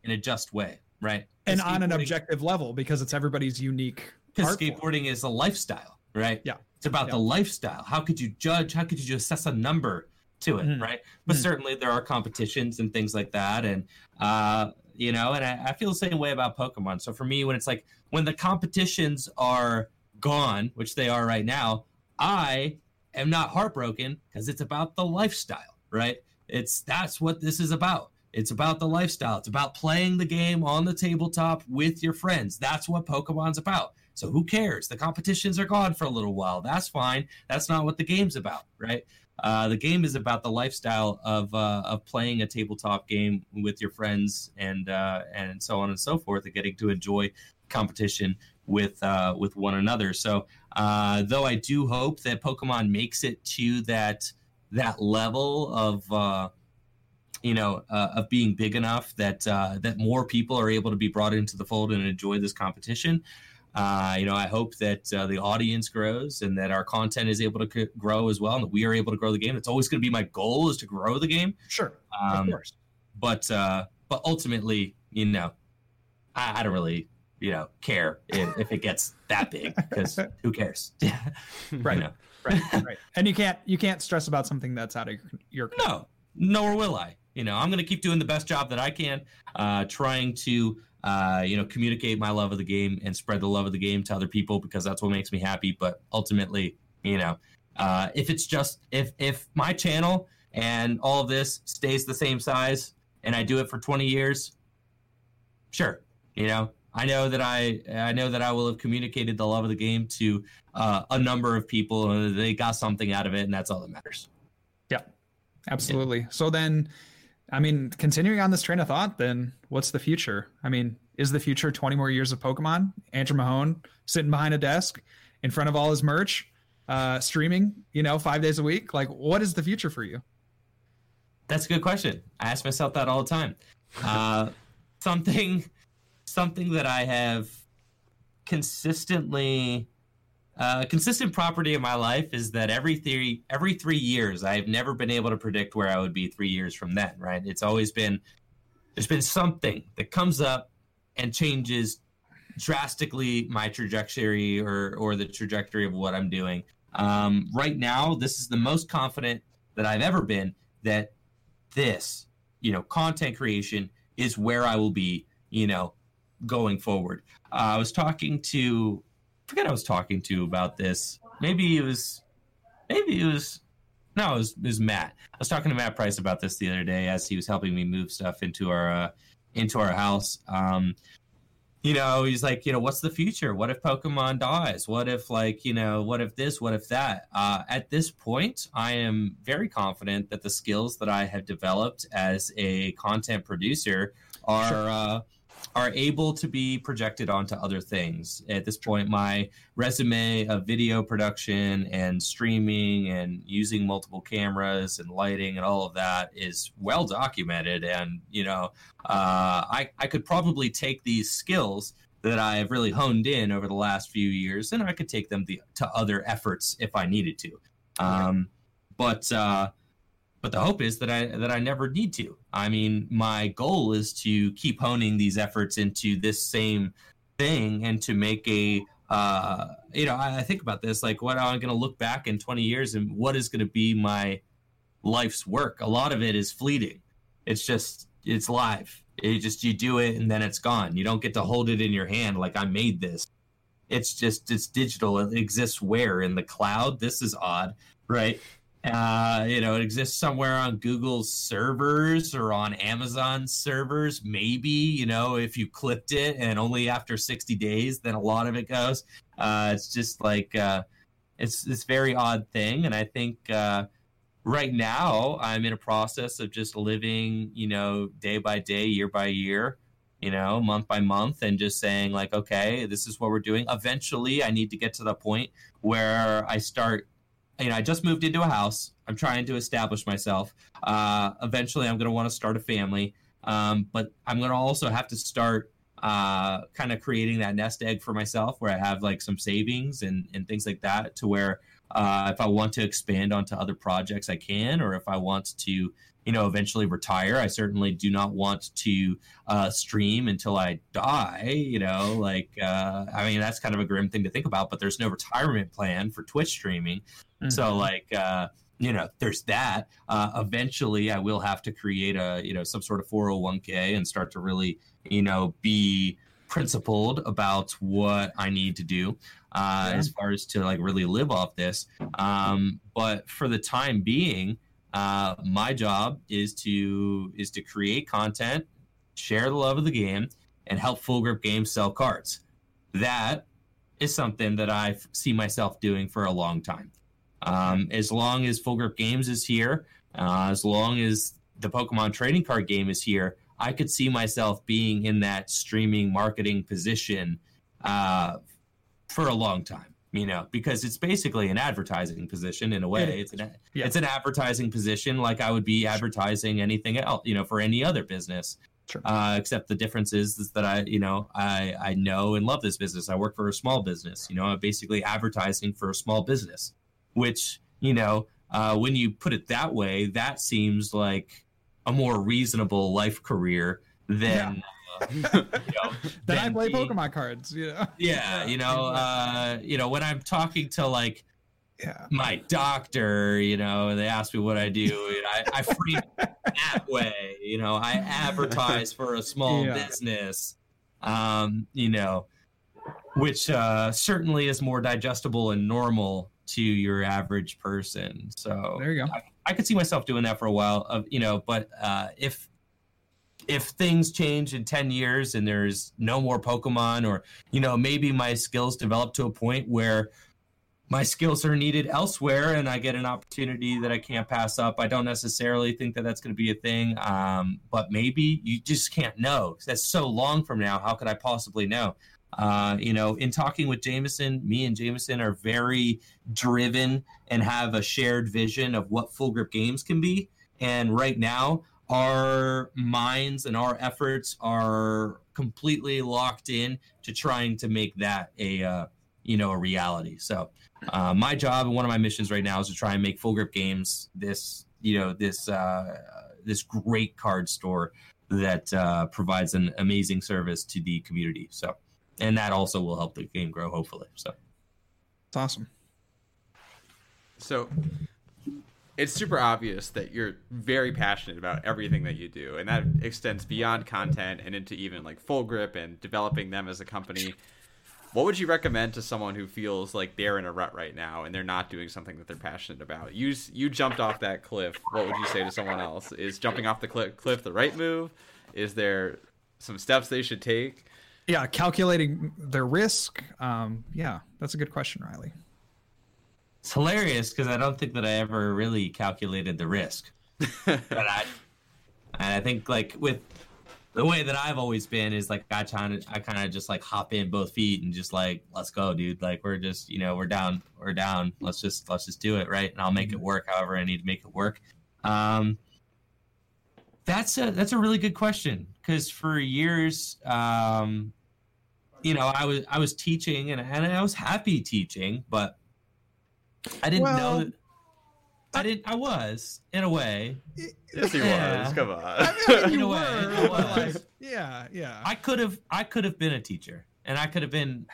in a just way, right? And on an objective level because it's everybody's unique. Because skateboarding form. is a lifestyle, right? Yeah, it's about yeah. the lifestyle. How could you judge? How could you assess a number to it, mm-hmm. right? But mm-hmm. certainly there are competitions and things like that, and uh, you know, and I, I feel the same way about Pokemon. So for me, when it's like when the competitions are gone, which they are right now, I am not heartbroken because it's about the lifestyle, right? It's that's what this is about. It's about the lifestyle. It's about playing the game on the tabletop with your friends. That's what Pokemon's about. So who cares? The competitions are gone for a little while. That's fine. That's not what the game's about, right? Uh, the game is about the lifestyle of uh, of playing a tabletop game with your friends and uh, and so on and so forth, and getting to enjoy competition with uh, with one another. So uh, though I do hope that Pokemon makes it to that that level of uh, you know uh, of being big enough that uh, that more people are able to be brought into the fold and enjoy this competition. Uh, you know, I hope that uh, the audience grows and that our content is able to c- grow as well, and that we are able to grow the game. It's always going to be my goal is to grow the game. Sure, um, of course. But uh, but ultimately, you know, I, I don't really you know care if, if it gets that big because who cares? Right you know? right right. And you can't you can't stress about something that's out of your, your no nor will i. You know i'm going to keep doing the best job that i can uh, trying to uh, you know communicate my love of the game and spread the love of the game to other people because that's what makes me happy. But ultimately you know uh, if it's just if if my channel and all of this stays the same size and i do it for 20 years sure you know I know that I I know that I will have communicated the love of the game to uh, a number of people, and they got something out of it, and that's all that matters. Yeah, absolutely. Yeah. So then, I mean, continuing on this train of thought, then what's the future? I mean, is the future 20 more years of Pokemon? Andrew Mahone sitting behind a desk in front of all his merch, uh, streaming, you know, five days a week. Like, what is the future for you? That's a good question. I ask myself that all the time. Uh, something something that I have consistently uh, consistent property in my life is that every three every three years I've never been able to predict where I would be three years from then. Right? It's always been there's been something that comes up and changes drastically my trajectory or or the trajectory of what I'm doing. Um, right now, this is the most confident that I've ever been that this you know, content creation is where I will be, you know, going forward. Uh, I was talking to, I forget I was talking to about this. Maybe it was, maybe it was, no, it was, it was Matt. I was talking to Matt Price about this the other day as he was helping me move stuff into our, uh, into our house. Um, you know, he's like, you know, what's the future? What if Pokemon dies? What if, like, you know, what if this? What if that? Uh, at this point, I am very confident that the skills that I have developed as a content producer are. Sure. Uh, are able to be projected onto other things. At this point, my resume of video production and streaming and using multiple cameras and lighting and all of that is well documented. And, you know, uh, I, I could probably take these skills that I have really honed in over the last few years and I could take them to, to other efforts if I needed to. Um, but, uh, but the hope is that I that I never need to. I mean, my goal is to keep honing these efforts into this same thing and to make a uh, you know, I, I think about this like what am I going to look back in 20 years and what is going to be my life's work? A lot of it is fleeting. It's just it's live. It just you do it and then it's gone. You don't get to hold it in your hand like I made this. It's just it's digital. It exists where in the cloud. This is odd, right? Uh, you know, it exists somewhere on Google's servers or on Amazon servers. Maybe, you know, if you clipped it and only after 60 days, then a lot of it goes. Uh, it's just like, uh, it's this very odd thing. And I think, uh, right now I'm in a process of just living, you know, day by day, year by year, you know, month by month, and just saying, like, okay, this is what we're doing. Eventually, I need to get to the point where I start you know, I just moved into a house. I'm trying to establish myself. Uh, eventually, I'm going to want to start a family. Um, but I'm going to also have to start uh, kind of creating that nest egg for myself where I have like some savings and, and things like that to where uh, if I want to expand onto other projects, I can, or if I want to you know, eventually retire. I certainly do not want to uh, stream until I die. You know, like uh, I mean, that's kind of a grim thing to think about. But there's no retirement plan for Twitch streaming, mm-hmm. so like. Uh, you know, there's that. Uh, eventually, I will have to create a, you know, some sort of 401k and start to really, you know, be principled about what I need to do uh, yeah. as far as to like really live off this. Um, but for the time being, uh, my job is to is to create content, share the love of the game, and help Full Grip Games sell cards. That is something that I see myself doing for a long time. Um, as long as Full Grip Games is here, uh, as long as the Pokemon trading card game is here, I could see myself being in that streaming marketing position uh, for a long time you know, because it's basically an advertising position in a way. It it's an yeah. it's an advertising position like I would be advertising anything else, you know, for any other business. Sure. Uh, except the difference is, is that I, you know, I I know and love this business. I work for a small business. You know, I'm basically advertising for a small business, which you know, uh, when you put it that way, that seems like a more reasonable life career than. Yeah you know, then I play Pokemon cards. You know? Yeah, you know, uh, you know, when I'm talking to like yeah. my doctor, you know, they ask me what I do. I, I frame that way. You know, I advertise for a small yeah. business. Um, you know, which uh, certainly is more digestible and normal to your average person. So there you go. I, I could see myself doing that for a while. Of you know, but uh, if if things change in 10 years and there's no more Pokemon, or, you know, maybe my skills develop to a point where my skills are needed elsewhere and I get an opportunity that I can't pass up. I don't necessarily think that that's going to be a thing, um, but maybe you just can't know. That's so long from now. How could I possibly know? Uh, you know, in talking with Jameson, me and Jameson are very driven and have a shared vision of what full grip games can be. And right now, our minds and our efforts are completely locked in to trying to make that a uh, you know a reality. So uh, my job and one of my missions right now is to try and make Full Grip Games this you know this uh, this great card store that uh, provides an amazing service to the community. So and that also will help the game grow hopefully. So it's awesome. So it's super obvious that you're very passionate about everything that you do, and that extends beyond content and into even like full grip and developing them as a company. What would you recommend to someone who feels like they're in a rut right now and they're not doing something that they're passionate about? You you jumped off that cliff. What would you say to someone else? Is jumping off the cliff, cliff the right move? Is there some steps they should take? Yeah, calculating their risk. Um, yeah, that's a good question, Riley. It's hilarious because I don't think that I ever really calculated the risk. but I, and I think like with the way that I've always been is like I kind of I kind of just like hop in both feet and just like let's go, dude. Like we're just you know we're down, we're down. Let's just let's just do it, right? And I'll make it work however I need to make it work. Um, that's a that's a really good question because for years, um, you know, I was I was teaching and and I was happy teaching, but I didn't well, know. That, I didn't. I was in a way. Yes, he yeah. was. Come on. I mean, in a way, I was. yeah, yeah. I could have. I could have been a teacher, and I could have been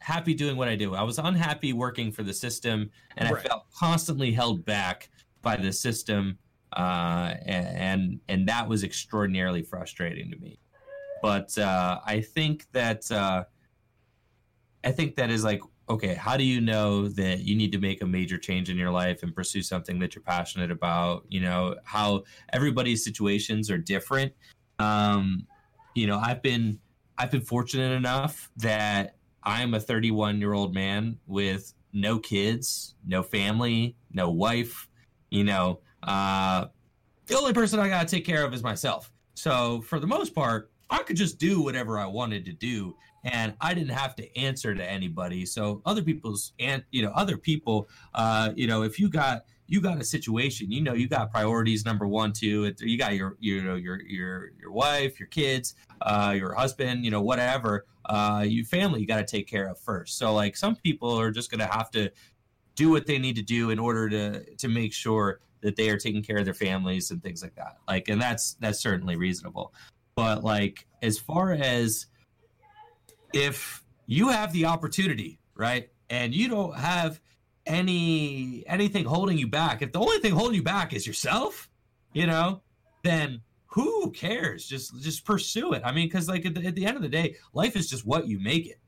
happy doing what I do. I was unhappy working for the system, and right. I felt constantly held back by the system, uh, and, and and that was extraordinarily frustrating to me. But uh, I think that uh, I think that is like okay, how do you know that you need to make a major change in your life and pursue something that you're passionate about? You know, how everybody's situations are different. Um, you know, I've been I've been fortunate enough that I'm a 31 year old man with no kids, no family, no wife. You know, uh, the only person I got to take care of is myself. So for the most part, I could just do whatever I wanted to do and I didn't have to answer to anybody. So other people's and you know other people, uh, you know, if you got you got a situation, you know, you got priorities number one, two, you got your you know your your your wife, your kids, uh, your husband, you know, whatever, uh, your family you got to take care of first. So like some people are just gonna have to do what they need to do in order to to make sure that they are taking care of their families and things like that. Like, and that's that's certainly reasonable. But like as far as if you have the opportunity, right, and you don't have any anything holding you back, if the only thing holding you back is yourself, you know, then who cares? Just just pursue it. I mean, because like at the, at the end of the day, life is just what you make it.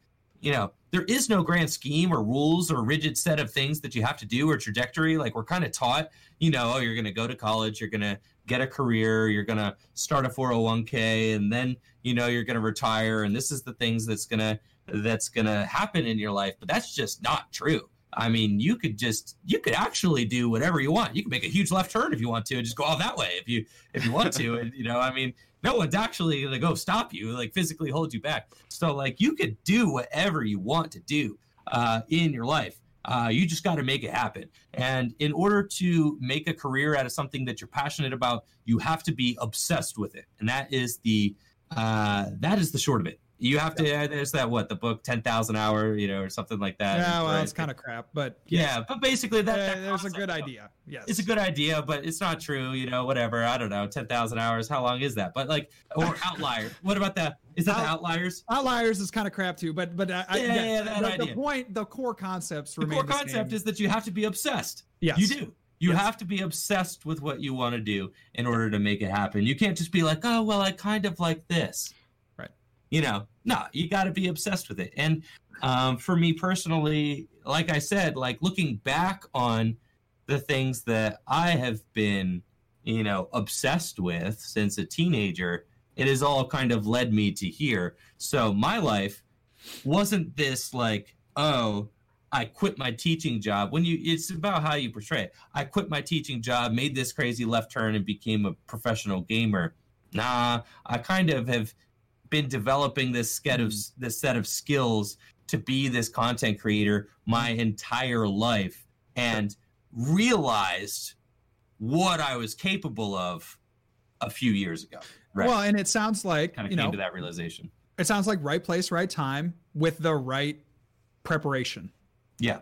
You know, there is no grand scheme or rules or rigid set of things that you have to do or trajectory. Like we're kind of taught, you know, oh, you're going to go to college, you're going to get a career, you're going to start a 401k and then, you know, you're going to retire and this is the things that's going to that's going to happen in your life, but that's just not true. I mean, you could just you could actually do whatever you want. You can make a huge left turn if you want to and just go all that way if you if you want to and you know, I mean, no one's actually to go stop you, like physically hold you back. So like you could do whatever you want to do uh, in your life. Uh, you just got to make it happen. And in order to make a career out of something that you're passionate about, you have to be obsessed with it. And that is the uh, that is the short of it you have to. Uh, there's that what the book ten thousand hour, you know, or something like that. Yeah, well, it's kind of crap, but yeah, but basically that, that there's a good idea. Yes, it's a good idea, but it's not true. You know, whatever. I don't know, ten thousand hours. How long is that? But like, or outlier. what about that? Is that Out, the outliers? Outliers is kind of crap too, but but uh, yeah, yeah, yeah that the, idea. the point, the core concepts. Remain. The core the concept same. is that you have to be obsessed. Yes, you do. You yes. have to be obsessed with what you want to do in order to make it happen. You can't just be like, oh well, I kind of like this you know no you got to be obsessed with it and um, for me personally like i said like looking back on the things that i have been you know obsessed with since a teenager it has all kind of led me to here so my life wasn't this like oh I quit my teaching job. When you, it's about how you portray it. I quit my teaching job, made this crazy left turn, and became a professional gamer. Nah, I kind of have been developing this set of hmm. this set of skills to be this content creator my entire life and realized what I was capable of a few years ago. Right. Well, and it sounds like kind of you came know, to that realization. It sounds like right place, right time with the right preparation. Yeah.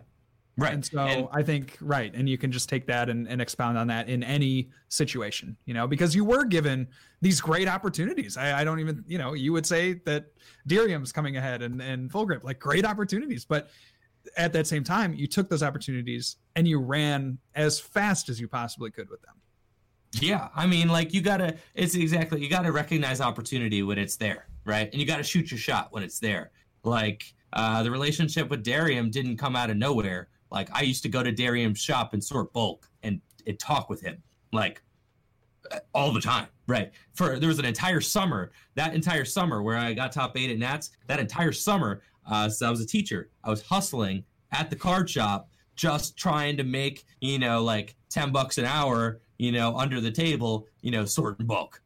Right. And so and, I think, right. And you can just take that and, and expound on that in any situation, you know, because you were given these great opportunities. I, I don't even, you know, you would say that Darium's coming ahead and, and full grip, like great opportunities, but at that same time, you took those opportunities and you ran as fast as you possibly could with them. Yeah, I mean, like you gotta. It's exactly you gotta recognize opportunity when it's there, right? And you gotta shoot your shot when it's there. Like uh, the relationship with Darium didn't come out of nowhere. Like I used to go to Darium's shop and sort bulk and, and talk with him, like all the time, right? For there was an entire summer, that entire summer where I got top eight at Nats. That entire summer, uh, so I was a teacher. I was hustling at the card shop, just trying to make you know like ten bucks an hour, you know, under the table, you know, sorting bulk.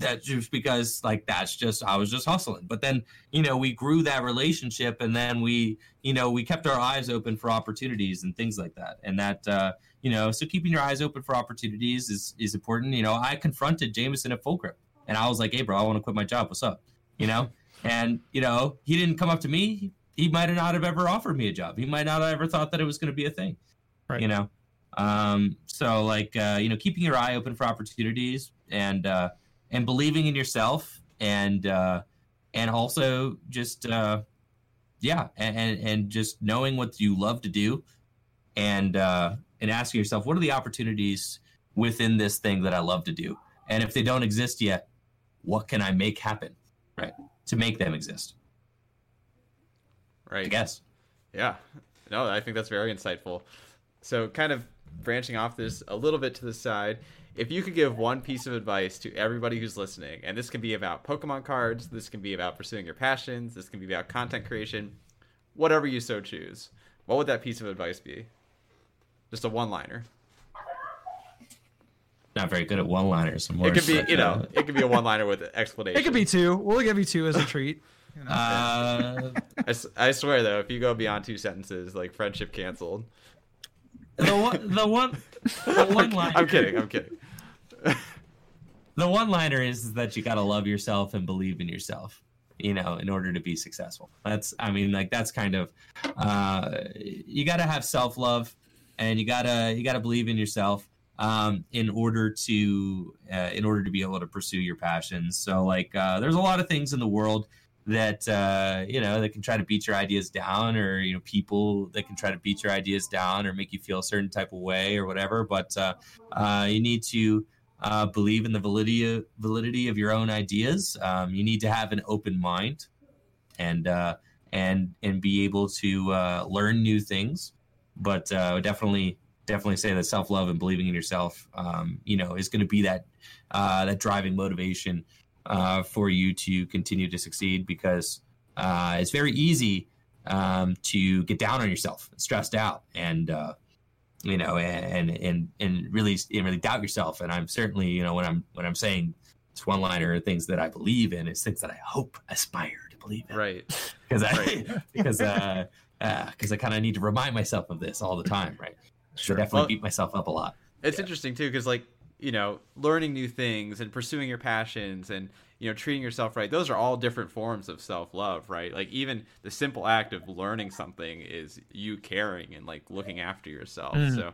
That's just because like that's just I was just hustling. But then you know we grew that relationship, and then we you know we kept our eyes open for opportunities and things like that, and that. uh you know, so keeping your eyes open for opportunities is is important. You know, I confronted Jameson at Full Grip, and I was like, "Hey, bro, I want to quit my job. What's up?" You know, and you know, he didn't come up to me. He might not have ever offered me a job. He might not have ever thought that it was going to be a thing. Right. You know, um, so like uh, you know, keeping your eye open for opportunities and uh, and believing in yourself and uh, and also just uh, yeah, and, and and just knowing what you love to do and uh, and asking yourself, what are the opportunities within this thing that I love to do? And if they don't exist yet, what can I make happen, right, to make them exist? Right. I guess. Yeah. No, I think that's very insightful. So, kind of branching off this a little bit to the side, if you could give one piece of advice to everybody who's listening, and this can be about Pokemon cards, this can be about pursuing your passions, this can be about content creation, whatever you so choose, what would that piece of advice be? Just a one liner. Not very good at one liners. It could be, you know, it could be a one liner with an explanation. It could be two. We'll give you two as a treat. You know? uh, I, I swear though, if you go beyond two sentences, like friendship canceled. The one, the one, the one line. I'm kidding. I'm kidding. the one liner is that you got to love yourself and believe in yourself you know in order to be successful that's i mean like that's kind of uh you got to have self-love and you gotta you gotta believe in yourself um, in order to uh, in order to be able to pursue your passions. So like uh, there's a lot of things in the world that uh, you know that can try to beat your ideas down, or you know people that can try to beat your ideas down or make you feel a certain type of way or whatever. But uh, uh, you need to uh, believe in the validity of, validity of your own ideas. Um, you need to have an open mind and and and be able to learn new things but uh, definitely definitely say that self love and believing in yourself, um, you know, is going to be that uh, that driving motivation uh, for you to continue to succeed because uh, it's very easy um, to get down on yourself, stressed out, and uh, you know, and and and really and really doubt yourself. And I'm certainly, you know, when I'm when I'm saying this one liner things that I believe in, it's things that I hope aspire to believe in, right? Because I right. because uh, because uh, I kind of need to remind myself of this all the time, right? Sure. So definitely well, beat myself up a lot. It's yeah. interesting too, because like you know, learning new things and pursuing your passions and you know treating yourself right. Those are all different forms of self-love right? Like even the simple act of learning something is you caring and like looking after yourself. Mm. so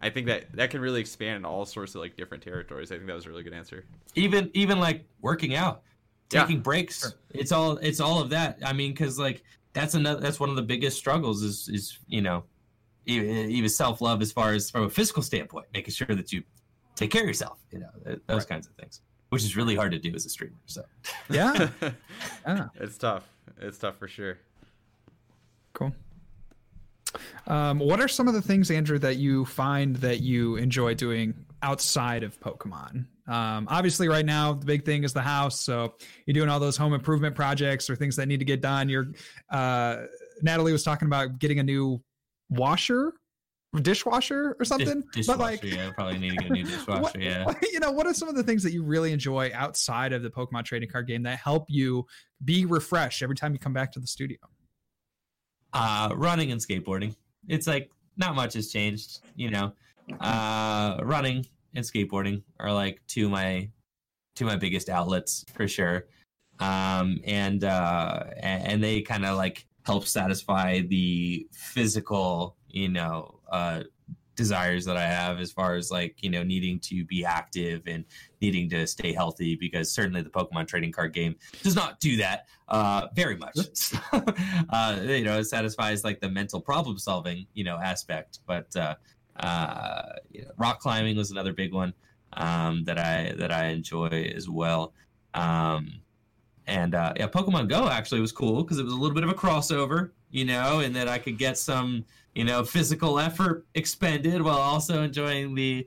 i think that that can really expand in all sorts of like different territories. I think that was a really good answer. Even even like working out taking yeah. breaks it's all it's all of that. I mean because like that's another that's one of the biggest struggles is is you know even self love as far as from a physical standpoint, making sure that you take care of yourself, you know, those right. kinds of things, which is really hard to do as a streamer. So yeah, yeah. it's tough. It's tough for sure. Cool. Um, what are some of the things, Andrew, that you find that you enjoy doing outside of Pokemon? Um, obviously, right now the big thing is the house. So you're doing all those home improvement projects or things that need to get done. You're uh, Natalie was talking about getting a new washer, dishwasher or something. Dish, dishwasher, but like, yeah, probably need to get a new dishwasher. what, yeah, you know, what are some of the things that you really enjoy outside of the Pokemon trading card game that help you be refreshed every time you come back to the studio? Uh, running and skateboarding. It's like not much has changed, you know. Uh, running and skateboarding are like two of my two of my biggest outlets for sure. Um, and uh, and they kind of like help satisfy the physical, you know, uh, desires that I have as far as like you know needing to be active and needing to stay healthy because certainly the Pokemon trading card game does not do that uh, very much. uh, you know, it satisfies like the mental problem solving you know aspect, but uh, uh, you know, rock climbing was another big one um, that I that I enjoy as well. Um, and uh, yeah, Pokemon Go actually was cool because it was a little bit of a crossover, you know, and that I could get some you know physical effort expended while also enjoying the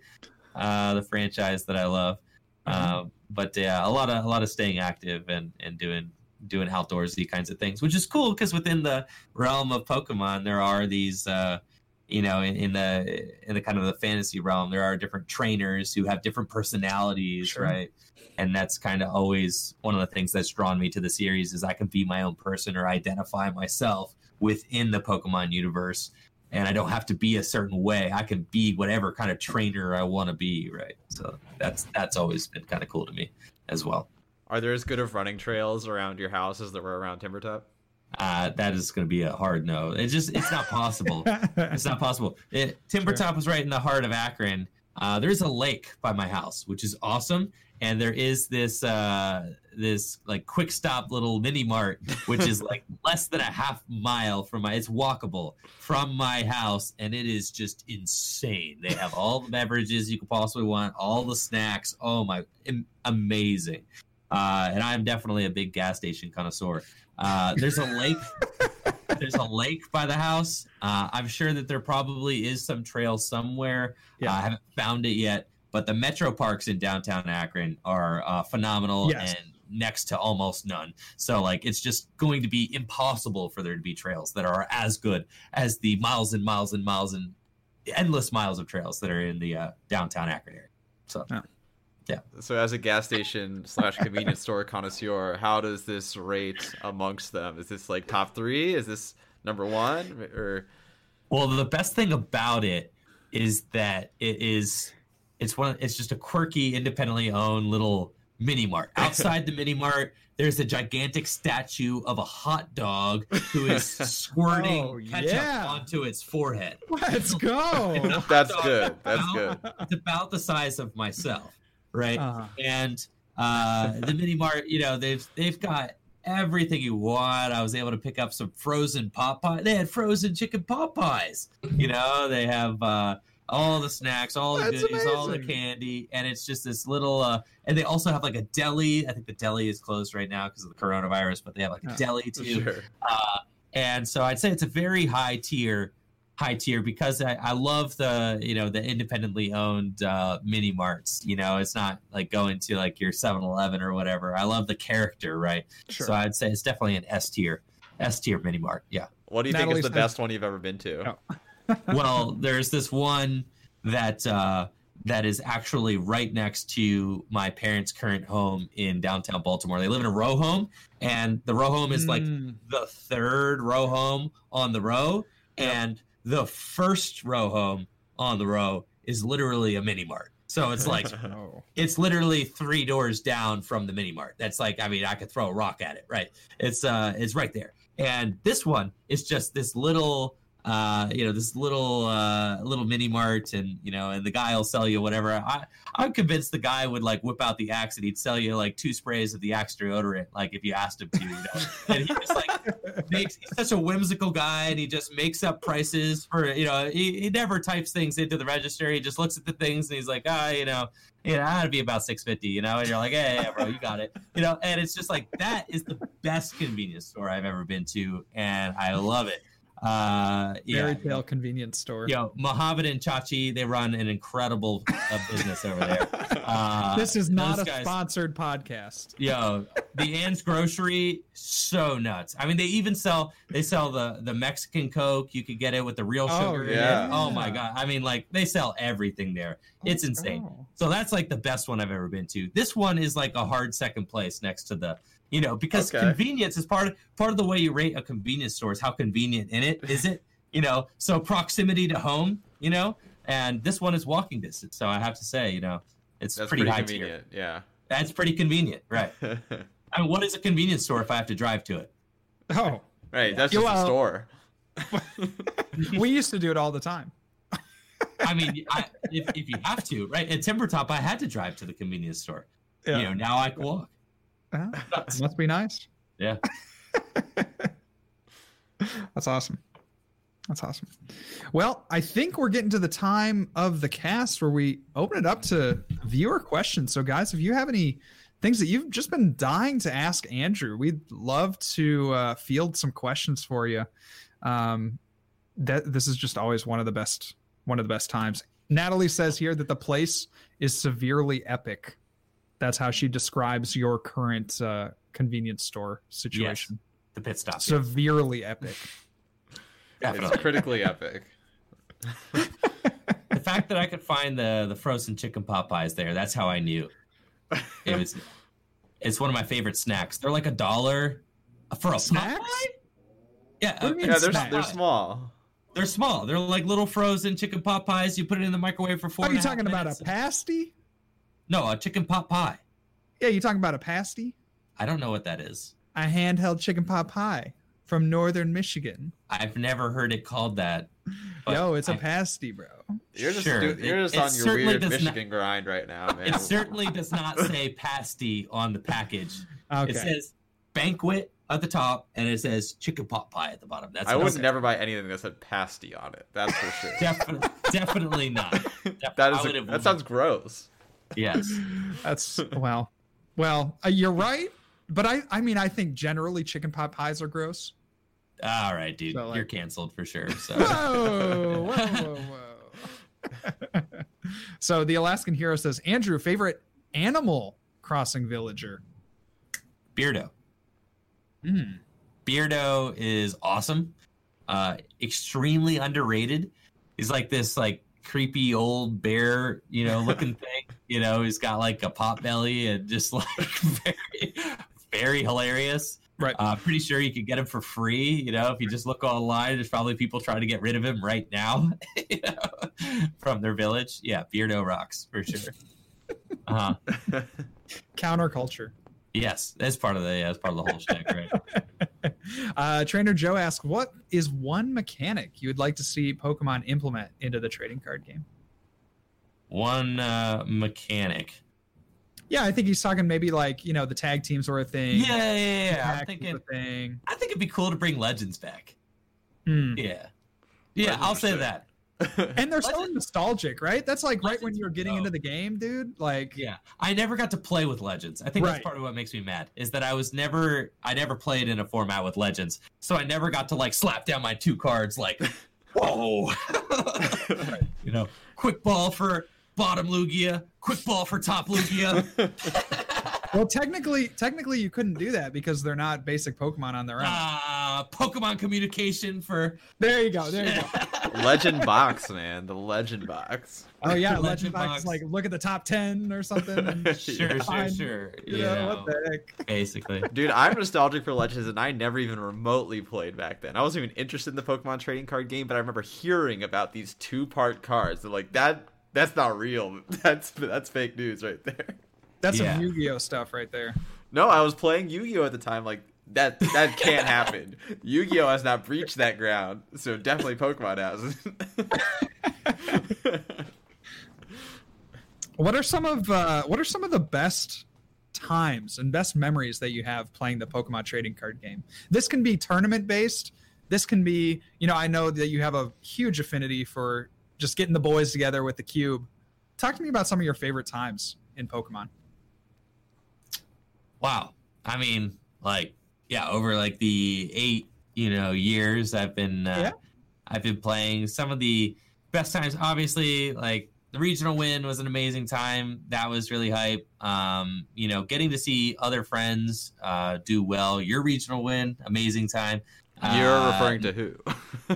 uh, the franchise that I love. Mm-hmm. Uh, but yeah, a lot of a lot of staying active and and doing doing outdoorsy kinds of things, which is cool because within the realm of Pokemon, there are these. Uh, you know, in, in, the in the kind of the fantasy realm, there are different trainers who have different personalities, sure. right? And that's kind of always one of the things that's drawn me to the series is I can be my own person or identify myself within the Pokemon universe and I don't have to be a certain way. I can be whatever kind of trainer I want to be, right? So that's that's always been kind of cool to me as well. Are there as good of running trails around your house as there were around Timbertop? Uh, that is going to be a hard no. It's just it's not possible. it's not possible. It, Timbertop sure. was right in the heart of Akron. Uh, there's a lake by my house, which is awesome, and there is this uh, this like quick stop little mini mart which is like less than a half mile from my it's walkable from my house and it is just insane. They have all the beverages you could possibly want all the snacks. Oh my amazing. Uh, and i'm definitely a big gas station connoisseur. Uh, there's a lake there's a lake by the house. Uh, i'm sure that there probably is some trail somewhere. Yeah. i haven't found it yet but the metro parks in downtown Akron are uh, phenomenal yes. and next to almost none. So like it's just going to be impossible for there to be trails that are as good as the miles and miles and miles and endless miles of trails that are in the uh, downtown Akron area. So. Yeah. Yeah. So, as a gas station slash convenience store connoisseur, how does this rate amongst them? Is this like top three? Is this number one? Or well, the best thing about it is that it is it's one. It's just a quirky, independently owned little mini mart. Outside the mini mart, there's a gigantic statue of a hot dog who is squirting oh, ketchup yeah. onto its forehead. Let's go. That's good. That's about, good. It's about the size of myself, right? Uh-huh. And uh, the mini mart, you know, they've they've got everything you want. I was able to pick up some frozen pot pie. They had frozen chicken pot pies. You know, they have uh, all the snacks, all the That's goodies, amazing. all the candy, and it's just this little. Uh, and they also have like a deli. I think the deli is closed right now because of the coronavirus, but they have like a oh, deli too. Sure. Uh, and so I'd say it's a very high tier, high tier because I, I love the you know the independently owned uh, mini marts. You know, it's not like going to like your 7-Eleven or whatever. I love the character, right? Sure. So I'd say it's definitely an S tier, S tier mini mart. Yeah. What do you Natalie's think is the best one you've ever been to? Oh well, there's this one that uh, that is actually right next to my parents' current home in downtown Baltimore. They live in a row home, and the row home is like mm. the third row home on the row, yep. and the first row home on the row is literally a mini mart. So it's like oh. it's literally three doors down from the mini mart. That's like I mean I could throw a rock at it, right? It's uh it's right there. And this one is just this little uh, you know, this little uh, little mini mart, and you know, and the guy will sell you whatever. I I'm convinced the guy would like whip out the axe and he'd sell you like two sprays of the axe deodorant, like if you asked him to. You know? and he just like makes he's such a whimsical guy, and he just makes up prices for you know. He, he never types things into the register. He just looks at the things and he's like, ah, you know, you know, I'd be about six fifty, you know, and you're like, hey, yeah, bro, you got it, you know, and it's just like that is the best convenience store I've ever been to, and I love it. Uh, yeah, Fairy Tale convenience store. Yo, Mohammed and Chachi, they run an incredible uh, business over there. Uh, this is not a guys, sponsored podcast. Yo, the Ann's Grocery, so nuts. I mean, they even sell they sell the the Mexican Coke. You could get it with the real oh, sugar. Oh, yeah. Oh my god. I mean, like they sell everything there. It's oh, insane. Oh. So that's like the best one I've ever been to. This one is like a hard second place next to the you know because okay. convenience is part of part of the way you rate a convenience store is how convenient in it is it you know so proximity to home you know and this one is walking distance so i have to say you know it's That's pretty, pretty high convenient tier. yeah that's pretty convenient right i mean what is a convenience store if i have to drive to it oh right that's just well, a uh, store we used to do it all the time I mean, I, if, if you have to, right? At Timber Top, I had to drive to the convenience store. Yeah. You know, now I can walk. Uh, must be nice. Yeah. That's awesome. That's awesome. Well, I think we're getting to the time of the cast where we open it up to viewer questions. So, guys, if you have any things that you've just been dying to ask Andrew, we'd love to uh, field some questions for you. Um, that this is just always one of the best one of the best times. Natalie says here that the place is severely epic. That's how she describes your current uh, convenience store situation. Yes, the pit stop. Severely yeah. epic. It's critically epic. the fact that I could find the the frozen chicken pot pies there, that's how I knew. It was it's one of my favorite snacks. They're like a dollar for a snack. Yeah, uh, yeah, they're, they're small. They're small. They're like little frozen chicken pot pies. You put it in the microwave for four. Are you talking about a pasty? No, a chicken pot pie. Yeah, you're talking about a pasty? I don't know what that is. A handheld chicken pot pie from northern Michigan. I've never heard it called that. Yo, it's a pasty, bro. You're just sure. do, you're just it, on it your weird Michigan not, grind right now, man. It certainly does not say pasty on the package. Okay. It says banquet at the top, and it says chicken pot pie at the bottom. That's I would never buy anything that said pasty on it. That's for sure. Definitely, definitely not. that is a, that sounds gross. Yes, that's well, well. Uh, you're right, but I I mean I think generally chicken pot pies are gross. All right, dude, so, like, you're canceled for sure. So. Whoa, whoa, whoa, whoa. so the Alaskan hero says, Andrew, favorite animal crossing villager? Beardo. Mm. Beardo is awesome. Uh, extremely underrated. He's like this like creepy old bear, you know, looking thing. You know, he's got like a pot belly and just like very, very hilarious. Right. Uh, pretty sure you could get him for free. You know, if you just look online, there's probably people trying to get rid of him right now you know, from their village. Yeah, Beardo rocks for sure. Uh huh. Counterculture. Yes, that's part of the yeah, that's part of the whole shtick, right? uh, Trainer Joe asks, "What is one mechanic you would like to see Pokemon implement into the trading card game?" One uh, mechanic. Yeah, I think he's talking maybe like you know the tag teams were a thing. Yeah, yeah, yeah. I'm thinking. Thing. I think it'd be cool to bring Legends back. Hmm. Yeah, yeah. Legends I'll say that. and they're so nostalgic, right? That's like right when you're getting into the game, dude. Like, yeah, I never got to play with Legends. I think right. that's part of what makes me mad is that I was never, I never played in a format with Legends, so I never got to like slap down my two cards, like, whoa, you know, quick ball for bottom Lugia, quick ball for top Lugia. well, technically, technically, you couldn't do that because they're not basic Pokemon on their own. Uh, Pokemon communication for. There you go. There you go. legend box, man. The legend box. Oh yeah, legend, legend box, box. Like look at the top ten or something. sure, sure, sure. You yeah, know, what the heck? Basically, dude, I'm nostalgic for Legends, and I never even remotely played back then. I wasn't even interested in the Pokemon trading card game, but I remember hearing about these two part cards. They're like that. That's not real. That's that's fake news right there. That's yeah. some Yu-Gi-Oh stuff right there. No, I was playing Yu-Gi-Oh at the time. Like that that can't happen. Yu-Gi-Oh has not breached that ground, so definitely Pokemon has. what are some of uh, what are some of the best times and best memories that you have playing the Pokemon trading card game? This can be tournament based. This can be, you know, I know that you have a huge affinity for just getting the boys together with the cube. Talk to me about some of your favorite times in Pokemon wow. I mean, like, yeah, over like the eight, you know, years I've been, uh, yeah. I've been playing some of the best times. Obviously, like the regional win was an amazing time. That was really hype. Um, you know, getting to see other friends uh, do well. Your regional win, amazing time. You're uh, referring to who?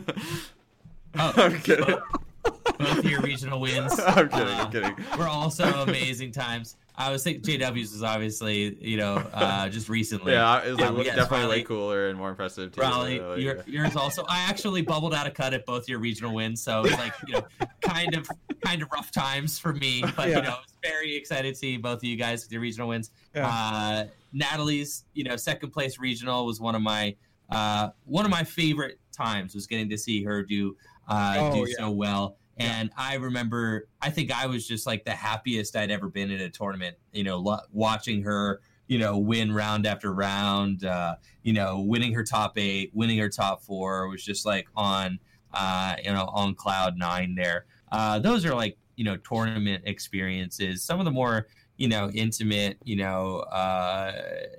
oh, I'm kidding. Both, both your regional wins. I'm kidding. I'm kidding. Were also amazing times. I was thinking JW's was obviously, you know, uh, just recently. yeah, it was like, um, yes, definitely Riley, way cooler and more impressive. Too, Riley, so, your, yours also. I actually bubbled out a cut at both your regional wins, so it was like, you know, kind of, kind of rough times for me. But yeah. you know, I was very excited to see both of you guys with your regional wins. Yeah. Uh, Natalie's, you know, second place regional was one of my, uh, one of my favorite times was getting to see her do, uh, oh, do yeah. so well And I remember, I think I was just like the happiest I'd ever been in a tournament. You know, lo- watching her, you know, win round after round. Uh, you know, winning her top eight, winning her top four was just like on, uh, you know, on cloud nine. There, uh, those are like you know tournament experiences. Some of the more you know intimate you know uh,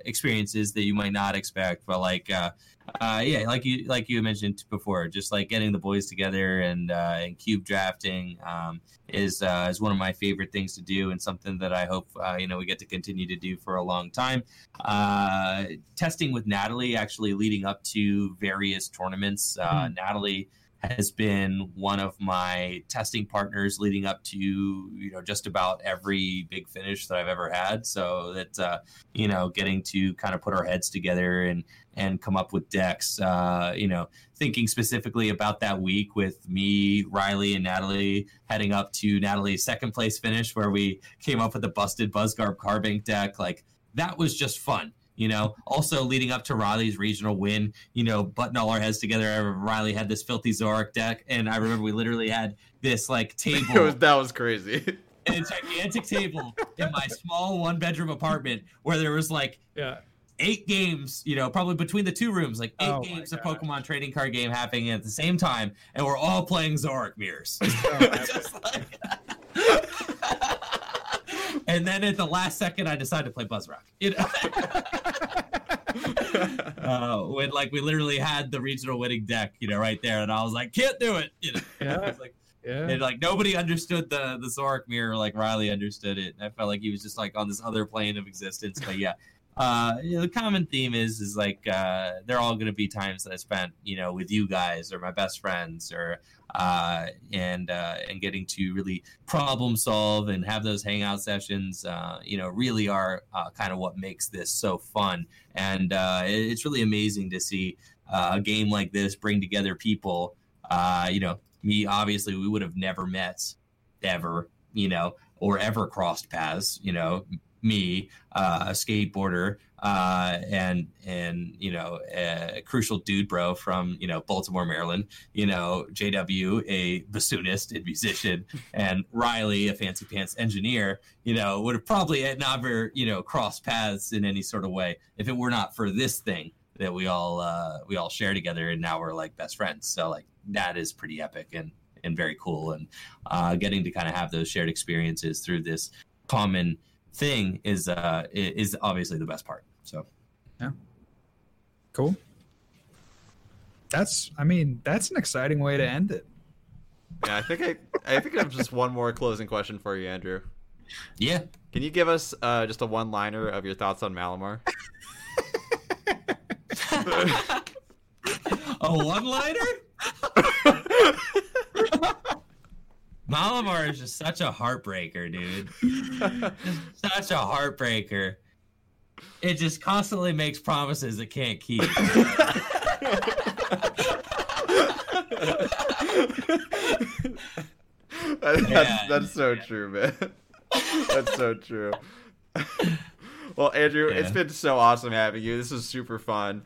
experiences that you might not expect, but like uh, uh, yeah, like you like you mentioned before, just like getting the boys together and uh, and cube drafting um, is uh, is one of my favorite things to do, and something that I hope uh, you know we get to continue to do for a long time. Uh, testing with Natalie, actually leading up to various tournaments. Mm. Natalie has been one of my testing partners leading up to you know just about every big finish that I've ever had. So that uh, you know, getting to kind of put our heads together and and come up with decks. Uh, you know, thinking specifically about that week with me, Riley, and Natalie heading up to Natalie's second place finish where we came up with a busted Buzzgarb Carbink deck. Like that was just fun you know, also leading up to Riley's regional win, you know, button all our heads together. Riley had this filthy Zoroark deck, and I remember we literally had this like table. was, that was crazy. a gigantic table in my small one bedroom apartment where there was like yeah eight games, you know, probably between the two rooms, like eight oh games of Pokemon trading card game happening at the same time, and we're all playing Zoroark mirrors. Oh, like, and then at the last second, I decided to play Buzzrock. You know? uh, when like we literally had the regional winning deck, you know, right there, and I was like, can't do it. You know? Yeah. like, yeah. And like nobody understood the the Zoroark mirror like Riley understood it. And I felt like he was just like on this other plane of existence. But yeah, uh, you know, the common theme is is like uh, they're all going to be times that I spent you know with you guys or my best friends or uh, and uh, and getting to really problem solve and have those hangout sessions. Uh, you know, really are uh, kind of what makes this so fun, and uh, it's really amazing to see a game like this bring together people. You know, me obviously we would have never met ever, you know, or ever crossed paths. You know, me, uh, a skateboarder, uh, and and you know a crucial dude bro from you know Baltimore, Maryland. You know JW, a bassoonist and musician, and Riley, a fancy pants engineer. You know would have probably never you know crossed paths in any sort of way if it were not for this thing that we all uh, we all share together, and now we're like best friends. So like that is pretty epic and and very cool, and uh, getting to kind of have those shared experiences through this common thing is uh is obviously the best part. So yeah, cool. That's I mean that's an exciting way to end it. Yeah, I think I I think I have just one more closing question for you, Andrew. Yeah. Can you give us uh, just a one liner of your thoughts on Malamar? a one liner? Malamar is just such a heartbreaker, dude. such a heartbreaker. It just constantly makes promises it can't keep. that's, yeah, that's so yeah. true, man. That's so true. well, Andrew, yeah. it's been so awesome having you. This is super fun.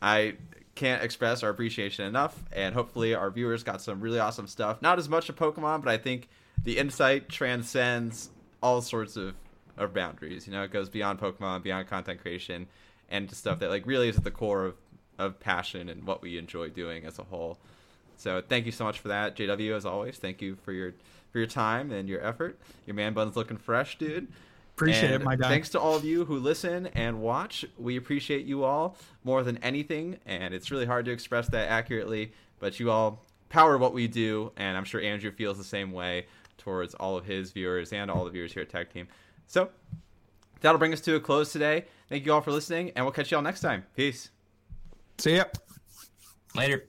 I can't express our appreciation enough, and hopefully our viewers got some really awesome stuff. Not as much of Pokemon, but I think the insight transcends all sorts of, of boundaries. You know, it goes beyond Pokemon, beyond content creation, and to stuff that like really is at the core of, of passion and what we enjoy doing as a whole. So thank you so much for that, JW. As always, thank you for your for your time and your effort. Your man bun's looking fresh, dude. Appreciate and it, my guy. Thanks to all of you who listen and watch. We appreciate you all more than anything, and it's really hard to express that accurately, but you all power what we do, and I'm sure Andrew feels the same way towards all of his viewers and all the viewers here at Tech Team. So that'll bring us to a close today. Thank you all for listening, and we'll catch you all next time. Peace. See ya. Later.